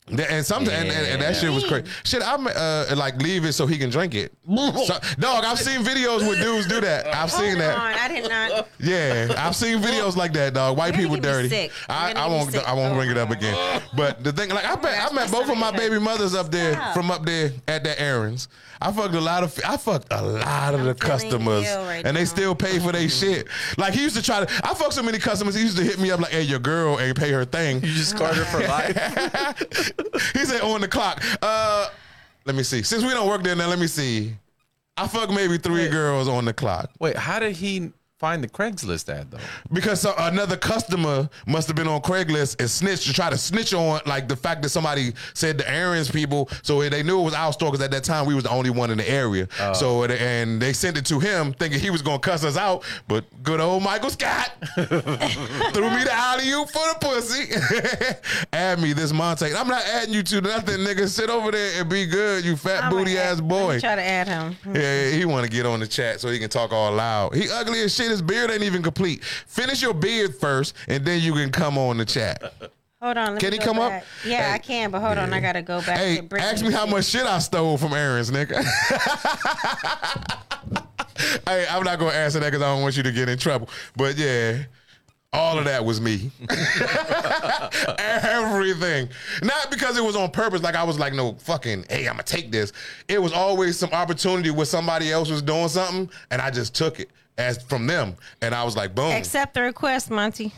And sometimes and, and, and that shit was crazy. Shit, I'm uh, like leave it so he can drink it. So, dog, I've seen videos where dudes do that. I've seen Hold that. on, I did not. Yeah, I've seen videos like that, dog. White people dirty. I, I won't. sick. I won't Oh bring it up again. But the thing, like, I met, I met both of my baby mothers up there from up there at that Aaron's. I fucked a lot of. I fucked a lot of the I'm feeling customers, right and they now. still pay for their shit. Like he used to try to. I fucked so many customers. He used to hit me up like, "Hey, your girl ain't pay her thing." You just scarred her for life. he said on the clock. Uh, let me see. Since we don't work there now, let me see. I fucked maybe three girls on the clock. Wait, how did he find the Craigslist ad though? Because so- another customer must have been on Craigslist and snitched to try to snitch on like the fact that somebody said the Aaron's people, so eh, they knew it was our store because at that time we was the only one in the area. Uh. So it- and they sent it to him thinking he was gonna cuss us out, but good old Michael Scott threw me the alley oop for the pussy. Add me this Monte. I'm not adding you to nothing, nigga. Sit over there and be good, you fat I'ma booty ass let boy. Try to add him. Yeah, yeah, he want to get on the chat so he can talk all loud. He ugly as shit. His beard ain't even complete. Finish your beard first, and then you can come on the chat. Hold on. Let Can he come up? Yeah, Hey. I can, but hold on. I gotta go back. Hey, to ask me how much shit I stole from Aaron's, nigga. hey, I'm not gonna answer that because I don't want you to get in trouble. But yeah. All of that was me. Everything. Not because it was on purpose, like I was like, no fucking, hey, I'm gonna take this. It was always some opportunity where somebody else was doing something, and I just took it as from them. And I was like, boom. Accept the request, Monty.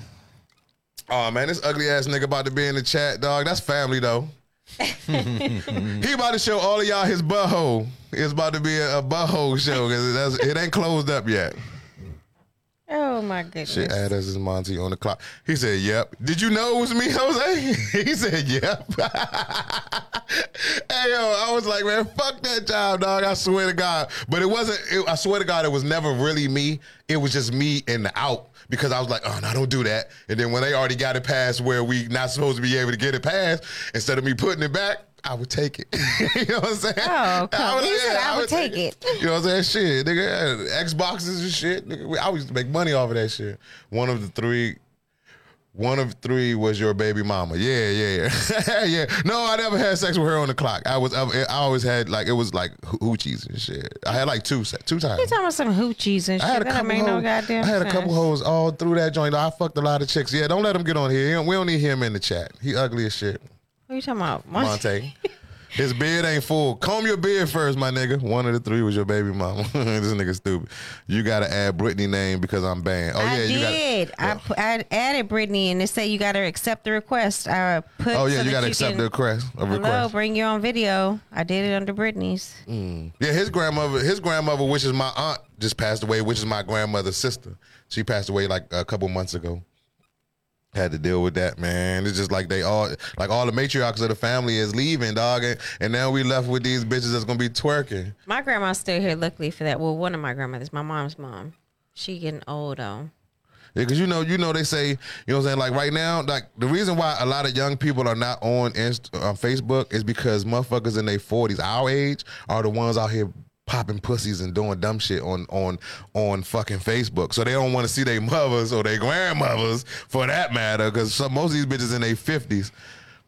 Oh man, this ugly ass nigga about to be in the chat, dog. That's family though. he about to show all of y'all his butthole. It's about to be a, a butthole show because it ain't closed up yet. Oh my goodness. Shit, add us as Monty on the clock. He said, "Yep." Did you know it was me, Jose? he said, "Yep." hey yo, I was like, man, fuck that job, dog. I swear to God. But it wasn't. It, I swear to God, it was never really me. It was just me in the out because I was like, oh no, don't do that. And then when they already got it past where we not supposed to be able to get it past, instead of me putting it back. I would take it. you know what I'm saying? Oh, come- would- you said I would take it. You know what I'm saying? Shit, nigga, Xboxes and shit. Nigga, I used to make money off of that shit. One of the three, one of three was your baby mama. Yeah, yeah, yeah. yeah. No, I never had sex with her on the clock. I was, I, I always had like it was like hoo- hoochies and shit. I had like two, two times. You talking about some hoochies and shit? I had a that couple make no hoes. goddamn I had a sense. couple hoes all through that joint. I fucked a lot of chicks. Yeah, don't let him get on here. We don't need him in the chat. He ugly as shit. What you talking about? Monty? Monte. His beard ain't full. Comb your beard first, my nigga. One of the three was your baby mama. this nigga stupid. You gotta add Brittany name because I'm banned. Oh yeah, I you got. did. I, pu- I added Brittany and it said you got to accept the request. I put. Oh yeah, so you gotta accept can- the request. A Hello, request. bring your own video. I did it under Brittany's. Mm. Yeah, his grandmother, his grandmother, which is my aunt, just passed away, which is my grandmother's sister. She passed away like a couple months ago. Had to deal with that, man. It's just like they all, like all the matriarchs of the family is leaving, dog, and, and now we left with these bitches that's gonna be twerking. My grandma's still here, luckily for that. Well, one of my grandmothers, my mom's mom. She getting old though. Yeah, because you know, you know, they say, you know, what I'm saying, like right now, like the reason why a lot of young people are not on Inst- on Facebook is because motherfuckers in their 40s, our age, are the ones out here popping pussies and doing dumb shit on on on fucking Facebook. So they don't want to see their mothers or their grandmothers for that matter, because most of these bitches in their fifties.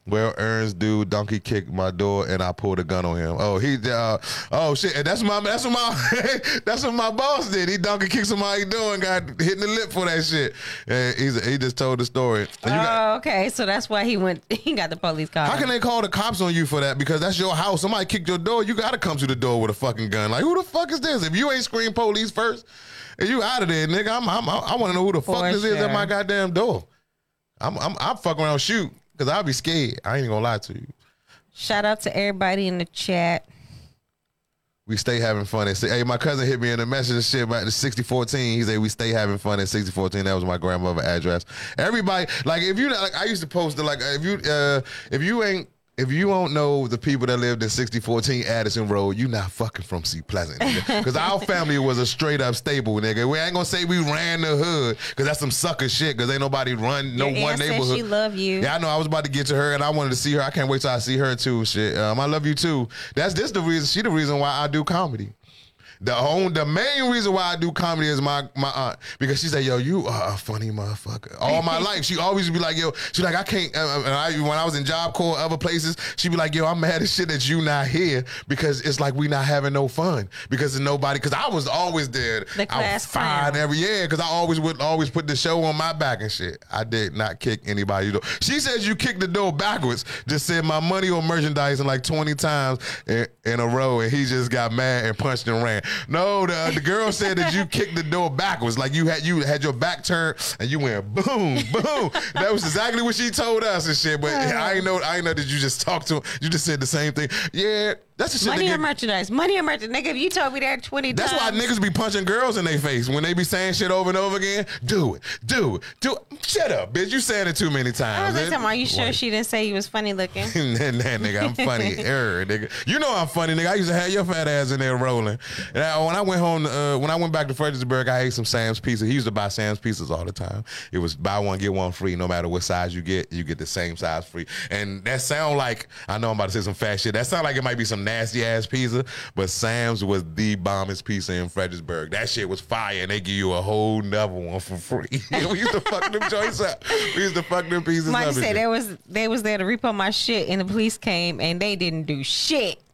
Well, Ernst dude donkey kicked my door and I pulled a gun on him. Oh, he uh, oh shit, and that's my that's what my that's what my boss did. He donkey kicked somebody door and got hit in the lip for that shit. And he's he just told the story. Got- Oh, okay. So that's why he went. He got the police car. how can they call the cops on you for that? Because that's your house. Somebody kicked your door. You gotta come to the door with a fucking gun. Like who the fuck is this? If you ain't scream police first, and you out of there, nigga. I'm, I'm I want to know who the For fuck this is at my goddamn door. I'm I'm I'm fucking around shoot because I'll be scared. I ain't gonna lie to you. Shout out to everybody in the chat. We stay having fun. And say, hey, my cousin hit me in a message and shit about the 6014. He said we stay having fun at 6014. That was my grandmother address. Everybody, like if you like, I used to post it like if you uh if you ain't if you don't know the people that lived in 6014 Addison Road, you not fucking from Seat Pleasant, Because our family was a straight up stable, nigga. We ain't gonna say we ran the hood, because that's some sucker shit. Because ain't nobody run no Your one neighborhood. she love you. Yeah, I know. I was about to get to her, and I wanted to see her. I can't wait till I see her too. Shit, um, I love you too. That's this the reason. She the reason why I do comedy. The whole, the main reason why I do comedy is my my aunt because she said, "Yo, you are a funny motherfucker." All my life, she always be like, "Yo," she like, "I can't." Uh, and I, when I was in Job Corps, other places, she be like, "Yo, I'm mad as shit that you not here because it's like we not having no fun because of nobody." Because I was always there. The I was class fine every year because I always would always put the show on my back and shit. I did not kick anybody. door. She says you kicked the door backwards. Just said my money or merchandise in like twenty times in, in a row, and he just got mad and punched and ran. No, the uh, the girl said that you kicked the door backwards, like you had you had your back turned and you went boom boom. that was exactly what she told us and shit. But I ain't know I ain't know that you just talked to him. You just said the same thing. Yeah, that's the shit. Money or merchandise? Money or merchandise? Nigga, if you told me that 20 that's why times. niggas be punching girls in their face when they be saying shit over and over again. Do it, do it, do it. Shut up, bitch. You saying it too many times. I was like, eh? "Tell are you sure she didn't say you was funny looking? nah, nah, nigga, I'm funny. er, nigga. You know I'm funny, nigga. I used to have your fat ass in there rolling. And I, when I went home, uh, when I went back to Fredericksburg, I ate some Sam's pizza. He used to buy Sam's pizzas all the time. It was buy one get one free. No matter what size you get, you get the same size free. And that sound like I know I'm about to say some fat shit. That sound like it might be some nasty ass pizza, but Sam's was the bombest pizza in Fredericksburg. That shit was fire, and they give you a whole nother one for free. we used to fuck them joints up. We used to fuck them pizzas Somebody up. and said they was they was there to repo my shit, and the police came and they didn't do shit.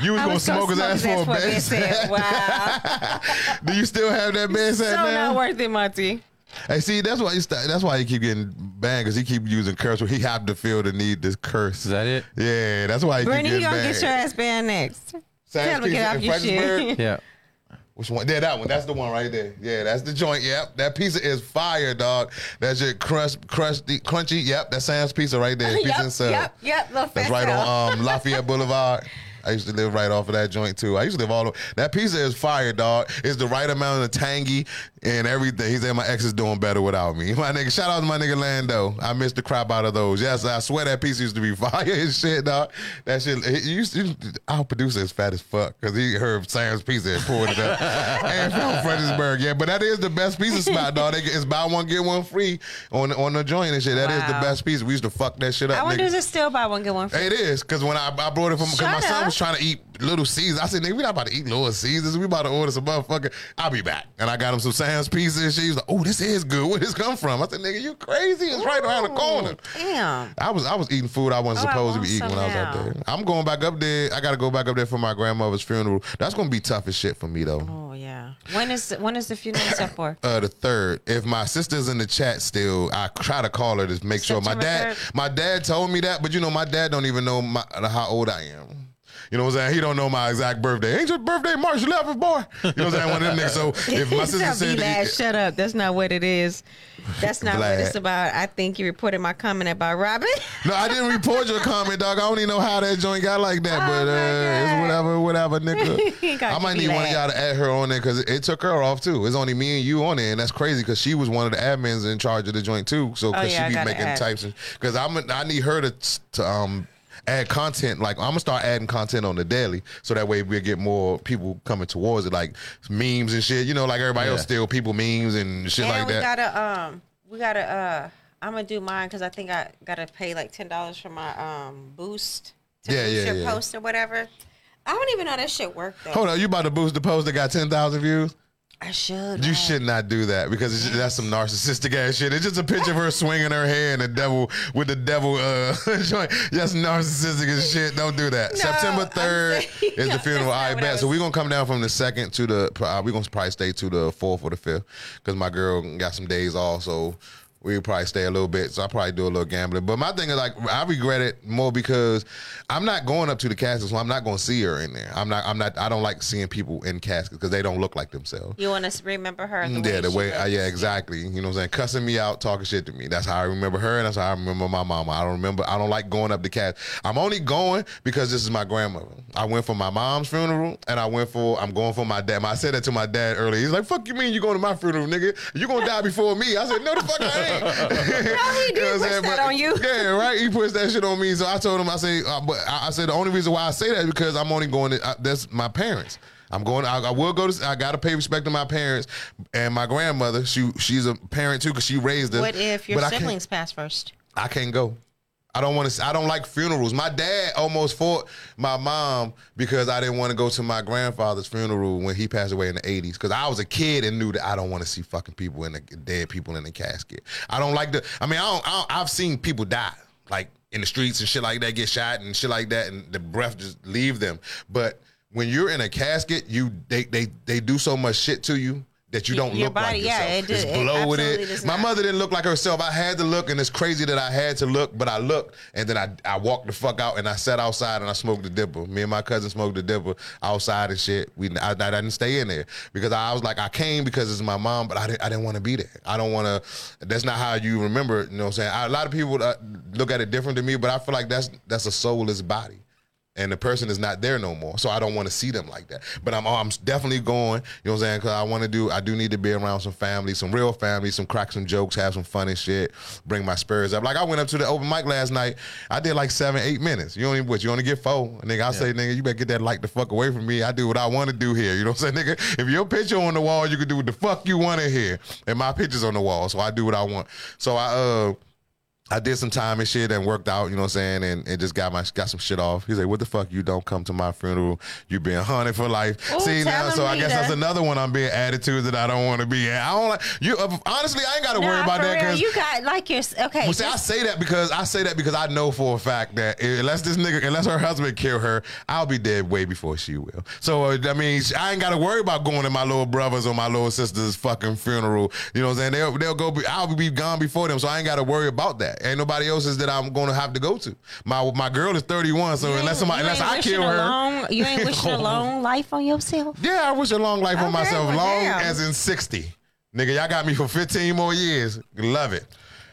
You was I gonna smoke his ass for a what they bed. said. Wow, Do you still have that bed so set not worth it, Monty. Hey, see, that's why he st- that's why he keep getting banned because he keep using curse. He have to feel the need to curse. Is that it? Yeah, that's why he Brittany, keep you gonna banned. get your ass banned next. Sam's Tell him to Pizza get off in your Fredericksburg? Yeah. Which one? Yeah, that one. That's the one right there. Yeah, that's the joint. Yep, that pizza is fire, dog. That's your crust, crusty, crunchy. Yep, that's Sam's Pizza right there. Pizza and yep, yep, yep. Little That's fat right cell. on um, Lafayette Boulevard. I used to live right off of that joint too. I used to live all over. That pizza is fire, dog. It's the right amount of tangy and everything. He said my ex is doing better without me. My nigga, shout out to my nigga Lando. I missed the crap out of those. Yes, I swear that pizza used to be fire and shit, dog. That shit. He used to, our producer is fat as fuck because he heard Sam's Pizza and pulled it up. and from Fredericksburg, yeah. But that is the best pizza spot, dog. They it's buy one get one free on on the joint and shit. That is the best pizza. We used to fuck that shit up. I wonder nigga. is it still buy one get one free? It is because when I, I brought it from because my son was trying to eat Little Caesars. I said, "Nigga, we not about to eat Little Caesars. We about to order some motherfucker." I'll be back, and I got him some Sam's pizza. And she was like, "Oh, this is good. Where this come from?" I said, "Nigga, you crazy? It's right around the corner." Damn. I was I was eating food I wasn't Oh, I supposed to be eating when I was out there. I'm going back up there. I got to go back up there for my grandmother's funeral. That's gonna be tough as shit for me though. Oh yeah. When is when is the funeral set for? Uh, the third. If my sister's in the chat still, I try to call her to make sure. My dad, 3rd? my dad told me that, but you know, my dad don't even know my, how old I am. You know what I'm saying? He don't know my exact birthday. Ain't your birthday March 11th, boy? You know what I'm saying? One of them niggas. So if my sister said, B-Lad, shut up. That's not what it is. That's not what it's about. I think you reported my comment about Robin. no, I didn't report your comment, dog. I don't even know how that joint got like that, Oh but uh, it's whatever, whatever, nigga. I might need one of y'all to add her on there because it, it took her off too. It's only me and you on there, and that's crazy because she was one of the admins in charge of the joint too. So Oh, because yeah, she be making add. types, because I'm I need her to to um. Add content like I'm gonna start adding content on the daily, so that way we'll get more people coming towards it, like memes and shit. You know, like everybody else still people memes and shit and like we that. We gotta um we gotta uh I'm gonna do mine because I think I gotta pay like ten dollars for my um boost to Yeah, boost yeah, your yeah. post or whatever. I don't even know that shit worked though. Hold on, you about to boost the post that got ten thousand views? I should. You have. should not do that because just, that's some narcissistic ass shit. It's just a picture of her swinging her hand and the devil with the devil uh joint. That's narcissistic as shit. Don't do that. No, September third saying- is the funeral. I what I bet. So we're gonna come down from the second to the. Uh, we're gonna probably stay to the fourth or the fifth because my girl got some days off. So. We'll probably stay a little bit, so I'll probably do a little gambling. But my thing is like I regret it more because I'm not going up to the casket, so I'm not going to see her in there. I'm not. I'm not. I don't like seeing people in caskets because they don't look like themselves. You want to remember her? The Mm, Yeah, the way, looked. uh, yeah, exactly. You know what I'm saying? Cussing me out, talking shit to me. That's how I remember her, and that's how I remember my mama. I don't remember. I don't like going up the cat. I'm only going because this is my grandmother. I went for my mom's funeral, and I went for. I'm going for my dad. I said that to my dad earlier. He's like, "Fuck you mean you going to my funeral, nigga? You gonna die before me?" I said, "No, the fuck I ain't." No, he did push that But- on you. Yeah, right. He pushed that shit on me. So I told him, I say, uh, but I, I said the only reason why I say that is because I'm only going to. Uh, that's my parents. I'm going. I, I will go to. I got to pay respect to my parents and my grandmother. She she's a parent too because she raised us. What if your But siblings pass first? I can't go. I don't want to. I don't like funerals. My dad almost fought my mom because I didn't want to go to my grandfather's funeral when he passed away in the '80s. Because I was a kid and knew that I don't want to see fucking people in the dead people in the casket. I don't like the. I mean, I don't, I. I've seen people die like in the streets and shit like that, get shot and shit like that, and the breath just leave them. But when you're in a casket, you they they they do so much shit to you. That you don't Your look body- like yeah, yourself. it it's it bloated. absolutely does My not. mother didn't look like herself. I had to look, and it's crazy that I had to look, but I looked, and then I I walked the fuck out, and I sat outside and I smoked the dipper. Me and my cousin smoked the dipper outside and shit. We I, I didn't stay in there because I was like I came because it's my mom, but I didn't I didn't want to be there. I don't want to. That's not how you remember. it, You know what I'm saying? I, a lot of people uh, look at it different than me, but I feel like that's that's a soulless body and the person is not there no more. So I don't want to see them like that. But I'm I'm definitely going. You know what I'm saying? Because I want to do. I do need to be around some family, some real family, some crack some jokes, have some funny shit, bring my spirits up. Like I went up to the open mic last night. I did like seven, eight minutes. You only what? You only get four. Nigga, I say, nigga, you better get that light the fuck away from me. I do what I want to do here. You know what I'm saying, nigga? If your picture on the wall, you can do what the fuck you want to hear. And my picture's on the wall, so I do what I want. So I uh. I did some time and shit and worked out, you know what I'm saying, and, and just got my got some shit off. He's like, "What the fuck? You don't come to my funeral? You being haunted for life." Ooh, See now, so I guess later. that's another one I'm being added to that I don't want to be. At. I don't like you. Uh, honestly, I ain't got to worry about that because you got like your okay. well, see, I say that because I say that because I know for a fact that unless this nigga, unless her husband kill her, I'll be dead way before she will. So uh, I mean, I ain't got to worry about going to my little brother's or my little sister's fucking funeral. You know what I'm saying? They'll they'll go. Be, I'll be gone before them, so I ain't got to worry about that. Ain't nobody else's that I'm to have to go to. My my girl is 31, so unless somebody, unless I kill her, long- you ain't wishing a long life on yourself. yeah, I wish a long life on myself. well, long damn. as in 60. Nigga, y'all got me for 15 more years. Love it.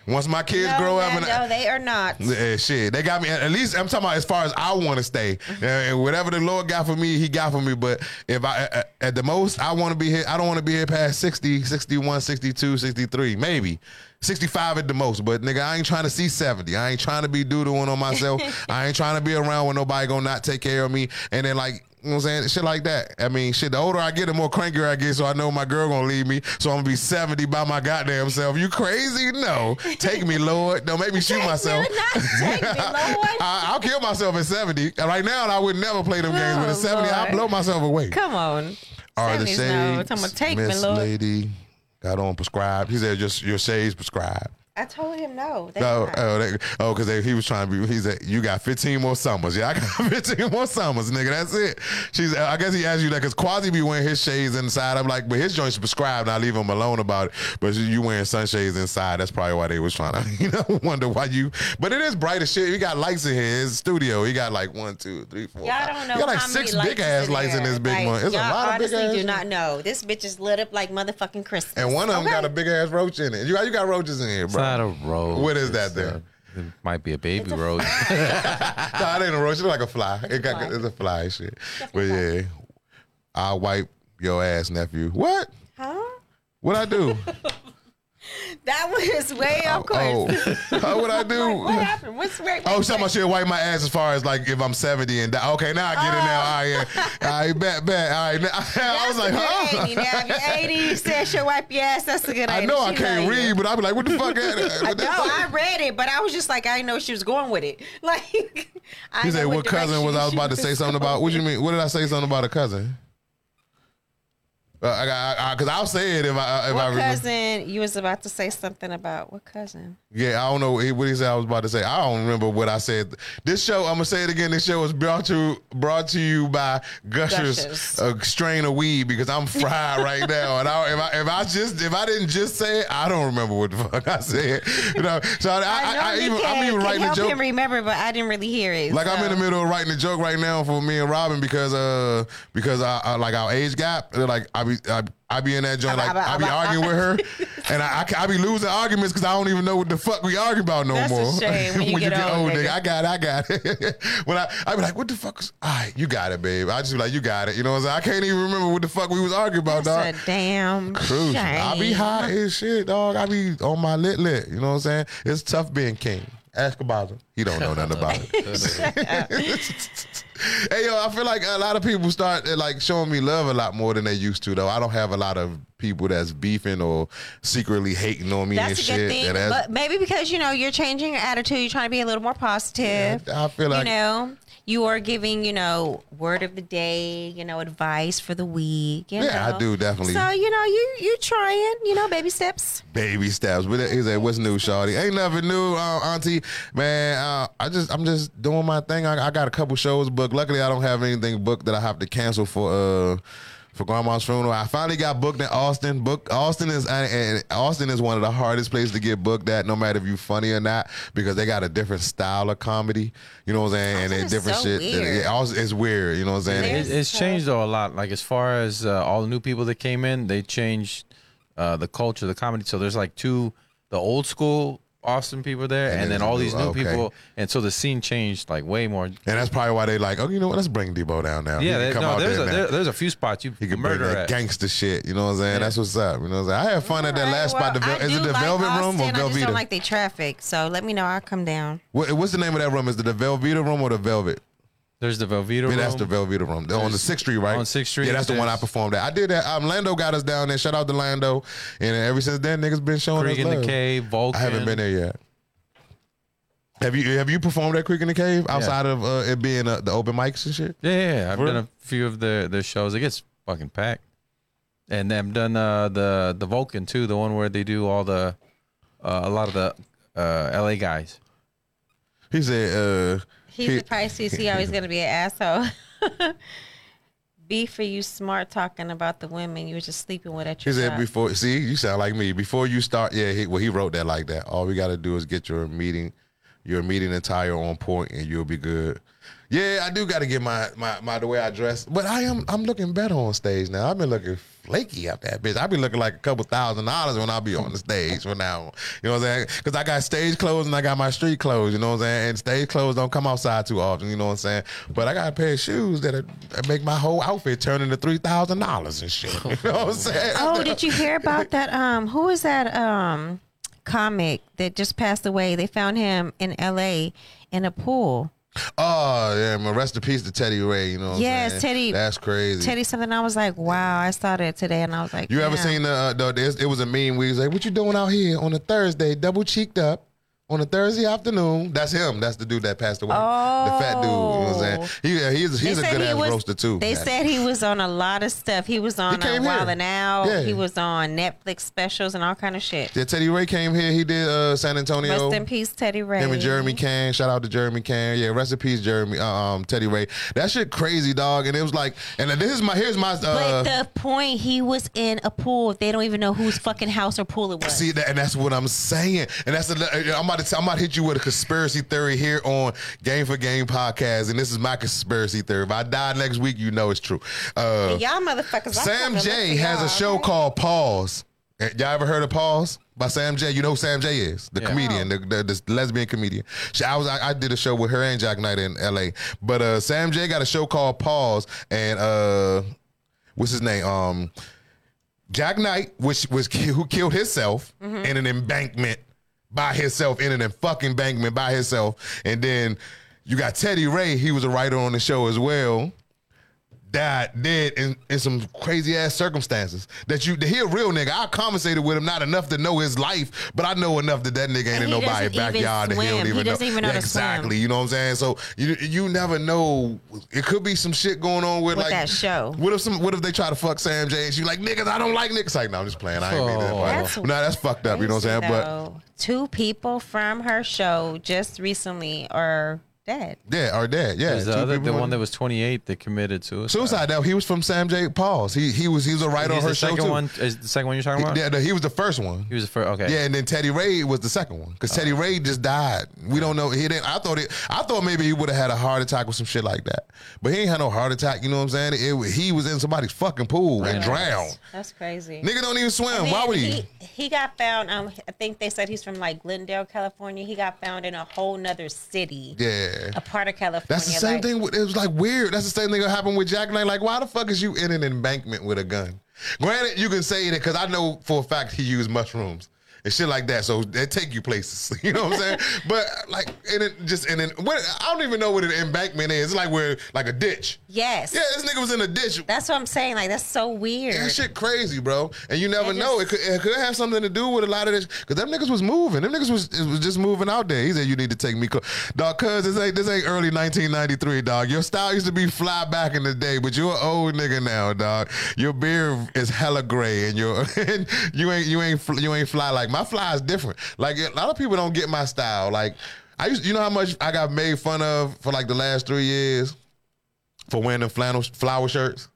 Once my kids no, grow up no, and no, they are not. yeah, shit, they got me. At least I'm talking about as far as I want to stay, Uh, and whatever the Lord got for me, He got for me. But if I at- at the most, I want to be here. I don't want to be here past 60, 61, 62, 63, maybe 65 at the most. But nigga, I ain't trying to see 70. I ain't trying to be doodling on myself. I ain't trying to be around when nobody gonna not take care of me. And then like. You know what I'm saying? Shit like that. I mean, shit, the older I get, the more crankier I get, so I know my girl gonna leave me. So I'm gonna be 70 by my goddamn self. You crazy? No. Take me, Lord. Don't make me shoot myself. Take me, Lord. I, I'll kill myself at 70. Right now, I would never play them games, but Oh, at 70, I'll blow myself away. Come on. Are the 70s, shades, no. About take me, Miss Lord. Lady, got on prescribed. He said, just your shades prescribed. I told him no. They No, not. oh, they, oh, because he was trying to be. He said, "You got 15 more summers." Yeah, I got 15 more summers, nigga. That's it. She's. I guess he asked you that because Quasi be wearing his shades inside. I'm like, but his joints prescribed. And I leave him alone about it. But you wearing sunshades inside. That's probably why they was trying to, you know, wonder why you. But it is bright as shit. He got lights in here. His studio. He got like one, two, three, four. Y'all don't know He got like six big ass lights in this big Like, one. It's a lot of big honestly ass. do not know. This bitch is lit up like motherfucking Christmas. And one of them Okay? got a big ass roach in it. You got, you got roaches in here, bro. Not a roach. What is that It's, then? uh, it might be a baby roach. no, it ain't a roach. It's like a fly. It got Fly. it's a fly and shit. But yeah, I'll wipe your ass, nephew. What? Huh? What I do? That was way off oh, oh. course. Oh, how would I do? What happened? What's wait, Oh, about wait. wipe my ass as far as like if I'm 70 and die. Okay, now I get it now. Oh. All right, yeah. All right, bet, bet. All right. Now, I was like, huh? 80. Now, if you're 80, you said she'll wipe your ass. That's a good I 80. know I can't you. read, but I'll be like, what the fuck? I know, I read it, but I was just like, I didn't know she was going with it. Like, I He said, what cousin was I was about to say something about? What you mean? What did I say something about a cousin? Uh, I got because I'll say it if I if I What remember. cousin? You was about to say something about what cousin? Yeah, I don't know what he- what he said. I was about to say. I don't remember what I said. This show, I'm gonna say it again. This show was brought to brought to you by Gushers, Gushers. a strain of weed because I'm fried right now. And I, if I if I just if I didn't just say it, I don't remember what the fuck I said. You know, so I, I, I, I even can, I'm even writing a joke. him remember, but I didn't really hear it. Like I'm in the middle of writing a joke right now for me and Robin because uh because I, I like our age gap. Like I be I, I be in that joint like I be arguing with her, and I, I, I be losing arguments because I don't even know what the fuck we argue about no That's a more. shame when you get old, nigga. I got it, I got it. when I I be like, what the fuck? Is, all right, you got it, babe. I just be like, you got it. You know what I'm saying? I can't even remember what the fuck we was arguing about, dog. That's a damn Crucial. I be high as shit, dog. I be on my lit lit. You know what I'm saying? It's tough being king. Ask about him. He don't know nothing about it. hey yo, I feel like a lot of people start like showing me love a lot more than they used to though. I don't have a lot of people that's beefing or secretly hating on me and That's a shit. good thing, and that's- but maybe because you know you're changing your attitude, you're trying to be a little more positive. I feel like you know, you are giving you know word of the day, you know, advice for the week. You Yeah, I do, definitely. So you know, you you trying, you know, baby steps. baby steps. But he said, "What's new, Shawty? Ain't nothing new, uh, Auntie. Man, uh, I just I'm just doing my thing. I, I got a couple shows booked. Luckily, I don't have anything booked that I have to cancel for uh for Grandma's funeral. I finally got booked in Austin. Book Austin is and, and Austin is one of the hardest places to get booked at, no matter if you're funny or not, because they got a different style of comedy. You know what I'm saying? and Austin they is different so shit. weird. Yeah, Austin- it's weird. You know what I'm saying? It, it's changed though a lot. Like as far as uh, all the new people that came in, they changed uh, the culture, the comedy. So there's like two, the old school Austin people there, And and, then all these new- new okay. people, and so the scene changed like way more. And that's probably why they like, oh, you know what? Let's bring Debo down now. Yeah, they, come no, out there's there a now. there, there's a few spots you He can can bring murder that at. gangster shit. You know what I'm saying? That's what's up. You know what I'm saying? I had fun at that Alright, last spot. The, I is it the like Velvet Room or Austin, I just don't like the traffic. So let me know. I'll come down. What, what's the name of that room? Is it the Velveeta Room or the Velvet? There's the Velveeta room. that's the Velveeta Room. They're on the Sixth Street, right? on 6th Street, Yeah, that's the one I performed at. I did that. Um, Lando got us down there. Shout out to Lando. And ever since then, niggas been showing Creek us in love. the Cave, Vulcan. I haven't been there yet. Have you have you performed at Creek in the Cave outside of uh, it being uh, the open mics and shit? Yeah, yeah, yeah. I've For done real? a few of their their shows. It gets fucking packed. And I've done uh, the the Vulcan too, the one where they do all the uh, a lot of the uh, LA guys. He said, uh, He's He- the Pisces. He always gonna be an asshole. B for you, smart talking about the women you were just sleeping with at your. He said before. See, you sound like me. Before you start, yeah. He, well, he wrote that like that. All we got to do is get your meeting, your meeting attire on point, and you'll be good. Yeah, I do got to get my, my my the way I dress, but I am I'm looking better on stage now. I've been looking flaky out that bitch. I've been looking like a couple thousand dollars when I be on the stage from now. You know what I'm saying? Because I got stage clothes and I got my street clothes. You know what I'm saying? And stage clothes don't come outside too often. You know what I'm saying? But I got a pair of shoes that, are, that make my whole outfit turn into three thousand dollars and shit. You know what I'm saying? Oh, did you hear about that? Um, who is that? Um, comic that just passed away. They found him in L.A. in a pool. Oh yeah, man. Rest in peace to Teddy Ray. You know. What Yes, I'm saying? Teddy- That's crazy. Teddy something. I was like, wow. I saw that today, and I was like, you ever seen the? Uh, the it was a meme. where he's like, "What you doing out here on a Thursday, double cheeked up?" On a Thursday afternoon, that's him. That's the dude that passed away. The fat dude. You know what I'm saying? He, yeah, he's They he's a good he ass was- roaster too. They man. said he was on a lot of stuff. He was on uh, Wild and Out. Yeah. He was on Netflix specials and all kind of shit. Yeah, Teddy Ray came here. He did uh, San Antonio. Rest in peace, Teddy Ray. Him and Jeremy Can. Shout out to Jeremy Can. Yeah, rest in peace, Jeremy. Uh, um, Teddy Ray. That shit crazy, dog. And it was like, and this is my here's my. Uh, But the point, he was in a pool. They don't even know whose fucking house or pool it was. See that, and that's what I'm saying. And that's a, I'm about to I'm about to hit you with a conspiracy theory here on Game for Game podcast, and this is my conspiracy theory. If I die next week, you know it's true. Uh, Y'all motherfuckers. Sam Jay has a show okay? called Pause. Eh, Y'all ever heard of Pause by Sam Jay? You know who Sam Jay is, the Yeah. comedian, the, the, the lesbian comedian. She, I was I, I did a show with her and Jak Knight in L.A. But uh, Sam Jay got a show called Pause, and uh, what's his name? Um, Jak Knight, which was who killed himself Mm-hmm. in an embankment by himself in an fucking Bankman by himself, and then you got Teddy Ray. He was a writer on the show as well. That did in, in some crazy ass circumstances. That you, that he a real nigga. I conversated with him not enough to know his life, but I know enough that that nigga ain't And in he nobody doesn't even backyard that he don't swim. He even doesn't know. even know Yeah, to swim. exactly. You know what I'm saying? So you you never know. It could be some shit going on with, With like that show. What if some? What if they try to fuck Sam Jay and she like niggas? I don't like niggas. Like no, I'm just playing. I ain't mean that. Oh. part. That's no, that's fucked up. You know what I'm saying? But two people from her show just recently are dead. yeah, or dead. Yeah, There's the other, the one that was 28 that committed suicide. suicide. Though he was from Sam Jay. Paul's. He he was he was a writer He's on her the show second too. one. Is the second one you're talking about? Yeah, no, he was the first one. He was the first. Okay. Yeah, and then Teddy Ray was the second one because Teddy Ray just died. We don't know. He didn't. I thought it. I thought maybe he would have had a heart attack or some shit like that. But he ain't had no heart attack. You know what I'm saying? It, was- he was in somebody's fucking pool and drowned. That's crazy. Nigga don't even swim. And Why would he? he? He got found. Um, I think they said he's from like Glendale, California. He got found in a whole nother city, Yeah. A part of California. That's the same like- thing. With, it was like weird. That's the same thing that happened with Jak Knight. Like, why the fuck is you in an embankment with a gun? Granted, you can say that because I know for a fact he used mushrooms and shit like that. So they take you places. You know what I'm saying? but like, and it just and then what? I don't even know what an embankment is. It's like where like a ditch. Yes. Yeah, this nigga was in a ditch. That's what I'm saying. Like that's so weird. That shit crazy, bro. And you never It know. It could, it could have something to do with a lot of this. Because them niggas was moving. Them niggas was, it was just moving out there. He said, you need to take me. cl-" Dog, cuz this ain't, this ain't early 1993, dog. Your style used to be fly back in the day, but you're an old nigga now, dog. Your beard is hella gray and you're, and you ain't, you ain't, you ain't fly like, my fly is different. Like, a lot of people don't get my style. Like, I used, you know how much I got made fun of for like the last three years for wearing them flannel flower shirts?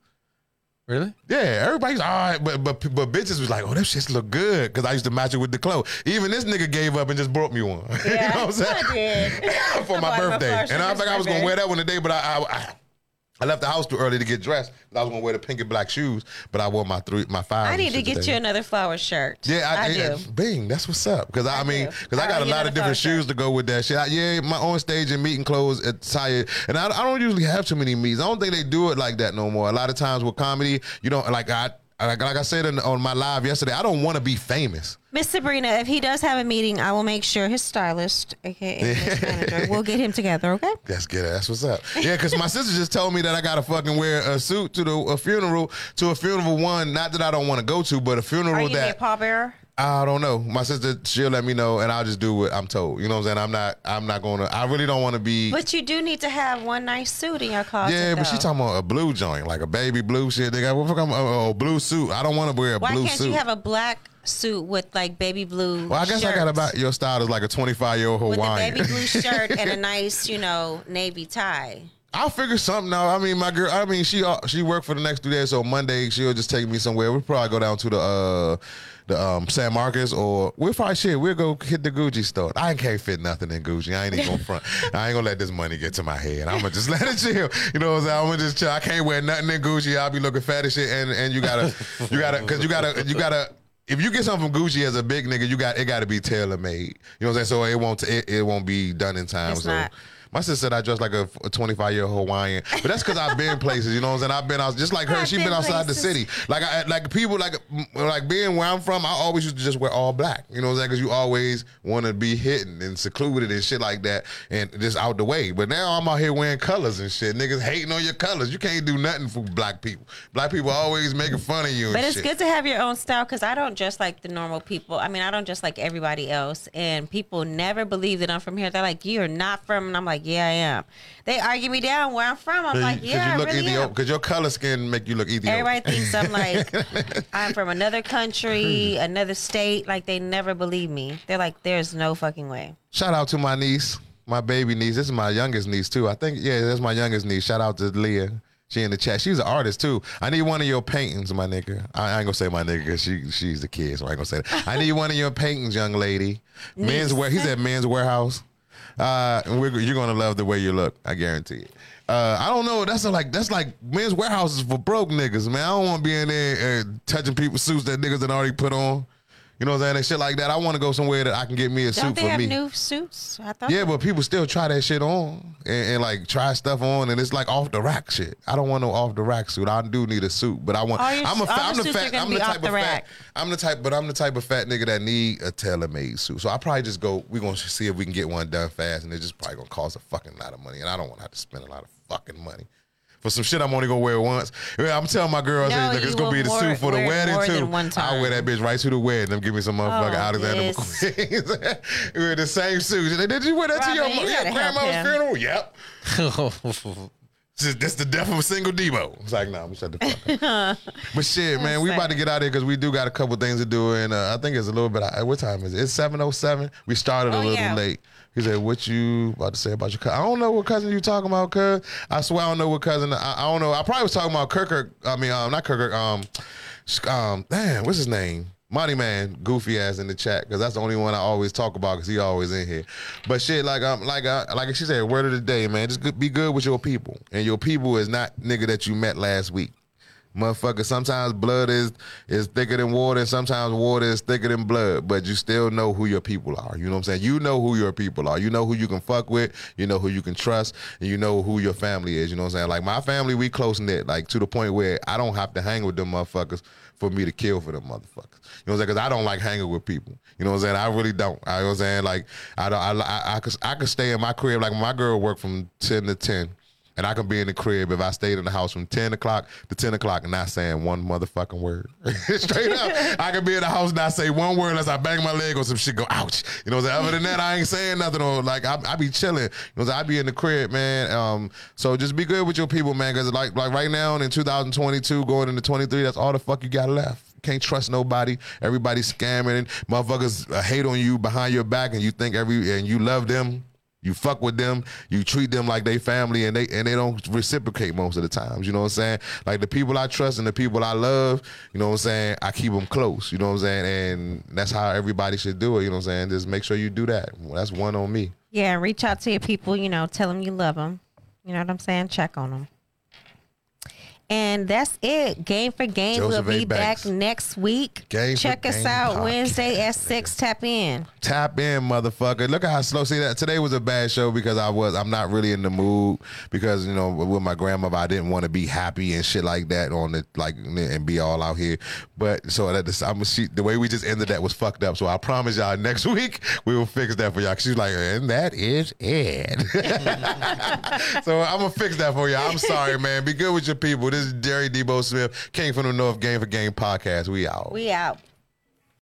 Really? Yeah, everybody's all right, but but but bitches was like, oh, that shit look good because I used to match it with the clothes. Even this nigga gave up and just brought me one. you know what I'm saying? I did. For I my bought birthday, and I for was like, I was gonna wear that one today, but I. I, I I left the house too early to get dressed. But I was gonna wear the pink and black shoes, but I wore my three, my five. I need to get today. you another flower shirt. Yeah, I, I yeah, do. Bing, that's what's up. Because I, I mean, because I got a lot of different shoes to go with that shit. I, yeah, my on stage and meeting clothes uh, attire, and I, I don't usually have too many meets. I don't think they do it like that no more. A lot of times with comedy, you don't like I. Like, like I said in, on my live yesterday, I don't want to be famous. Miss Sabrina, if he does have a meeting, I will make sure his stylist, aka his manager, will get him together. Okay. That's good. That's what's up. Yeah, because my sister just told me that I gotta fucking wear a suit to the a funeral to a funeral one. Not that I don't want to go to, but a funeral Are you that a pallbearer? I don't know. My sister, she'll let me know, and I'll just do what I'm told. You know what I'm saying? I'm not. I'm not going to. I really don't want to be. But you do need to have one nice suit in your closet. yeah, but she though. talking about a blue joint, like a baby blue shit. They got what the fuck? I'm- A, a blue suit. I don't want to wear a Why blue can't you have a black suit with like baby blue? well, I guess I got about your style is like a 25 year old Hawaiian with a baby blue shirt and a nice, you know, navy tie. I'll figure something out. I mean, my girl. I mean, she uh, she worked for the next two days, so Monday she'll just take me somewhere. We'll probably go down to the uh the um San Marcos, or we'll probably shit. We'll go hit the Gucci store. I can't fit nothing in Gucci. I ain't even gonna front. I ain't gonna let this money get to my head. I'm gonna just let it chill. You know what I'm saying? I'm gonna just chill. I can't wear nothing in Gucci. I'll be looking fat as shit. And and you gotta you gotta because you gotta you gotta. If you get something from Gucci as a big nigga, you got it got to be tailor made. You know what I'm saying? So it won't it, it won't be done in time. It's so not. My sister said I dress like a, 25 year old Hawaiian, but that's because I've been places. You know what I'm saying? I've been out just like her. I've She been been outside places. the city. Like I, like people like like being where I'm from. I always used to just wear all black. You know what I'm saying? Because you always want to be hidden and secluded and shit like that, and just out the way. But now I'm out here wearing colors and shit. Niggas hating on your colors. You can't do nothing for black people. Black people always making fun of you. And But it's shit. good to have your own style because I don't just like the normal people. I mean, I don't just like everybody else. And people never believe that I'm from here. They're like, "You're not from," and I'm like, "Yeah, I am." They argue me down where I'm from. I'm like, "Yeah, you look really am." Because your color skin make you look Ethiopian. Everybody thinks I'm like I'm from another country, another state. Like they never believe me. They're like, "There's no fucking way." Shout out to my niece, my baby niece. This is my youngest niece too. I think yeah, that's my youngest niece. Shout out to Leah. She in the chat. She's an artist too. I need one of your paintings, my nigga. I, I ain't gonna say my nigga because she she's the kid, so I ain't gonna say that. I need one of your paintings, young lady. Men's wear. He said Men's Wearhouse. Uh, you're gonna love the way you look. I guarantee it. Uh, I don't know. That's like that's like Men's Wearhouses for broke niggas, man. I don't want to be in there uh, touching people's suits that niggas that already put on. You know what I'm saying? And shit like that. I want to go somewhere that I can get me a Don't suit they for have me. new suits? I thought. Yeah, but people still try that shit on and, and, like try stuff on, and it's like off the rack shit. I don't want no off the rack suit. I do need a suit, but I want. Your- I'm a all fat. the I'm the fat. I'm the type the of rack. fat. I'm the type, but I'm the type of fat nigga that need a tailor made suit. So I probably just go. We gonna see if we can get one done fast, and it's just probably gonna cost a fucking lot of money, and I don't want to have to spend a lot of fucking money. For some shit I'm only gonna wear once. I'm telling my girl, I No, said, look, it's gonna be the more- suit for the wedding too. I'll wear that bitch right to the wedding. Them give me some motherfucking Oh, Alexander yes. McQueen. we wear the same suit. Did you wear that to your, Robin, you your grandma's funeral? Yep. This is, this the death of a single Debo. It's like, nah, I'm shut the fuck up. but shit, man, we That's about to get out of here because we do got a couple things to do. And uh, I think it's a little bit, uh, what time is it? It's 7.07. We started a Oh, little yeah. late. He said, what you about to say about your cousin? I don't know what cousin you talking about, cuz. I swear I don't know what cousin. I, I don't know. I probably was talking about Kirk. I mean, um, not Kirk. Um, um, damn, what's his name? Money Man, goofy ass in the chat, because that's the only one I always talk about, because he always in here. But shit, like um, like uh, like she said, word of the day, man, just be good with your people, and your people is not nigga that you met last week. Motherfucker, sometimes blood is is thicker than water, and sometimes water is thicker than blood, but you still know who your people are. You know what I'm saying? You know who your people are. You know who you can fuck with, you know who you can trust, and you know who your family is. You know what I'm saying? Like my family, we close knit, like to the point where I don't have to hang with them motherfuckers for me to kill for them motherfuckers. You know what I'm saying? Because I don't like hanging with people. You know what I'm saying? I really don't. I, you know what I'm saying? Like I don't. I, I, I could I could stay in my crib. Like my girl worked from ten to ten. And I can be in the crib if I stayed in the house from 10 o'clock to 10 o'clock and not saying one motherfucking word. Straight up. I can be in the house and not say one word unless I bang my leg or some shit go, ouch. You know what I'm saying? Other than that, I ain't saying nothing. Or like, I, I be chilling. You know? I be in the crib, man. Um, so just be good with your people, man. Because like, like right now in 2022, going into 23, that's all the fuck you got left. Can't trust nobody. Everybody's scamming. Motherfuckers uh, hate on you behind your back, and you think every and you love them. You fuck with them, you treat them like they family, and they and they don't reciprocate most of the times. You know what I'm saying? Like the people I trust and the people I love, you know what I'm saying? I keep them close. You know what I'm saying? And that's how everybody should do it. You know what I'm saying? Just make sure you do that. Well, that's one on me. Yeah, reach out to your people. You know, tell them you love them. You know what I'm saying? Check on them. And that's it. Game for game. Joseph we'll be back next week. Game for Check us out podcast. Wednesday at six. Tap in. Tap in, motherfucker. Look at how slow. See that today was a bad show because I was I'm not really in the mood because you know with my grandmother I didn't want to be happy and shit like that on the like and be all out here. But so that the, I'm she, the way we just ended that was fucked up. So I promise y'all next week we will fix that for y'all. She's like, and that is it. so I'm gonna fix that for y'all. I'm sorry, man. Be good with your people. This is Jerry Debo Smith, King from the North Game for Game podcast. We out. We out.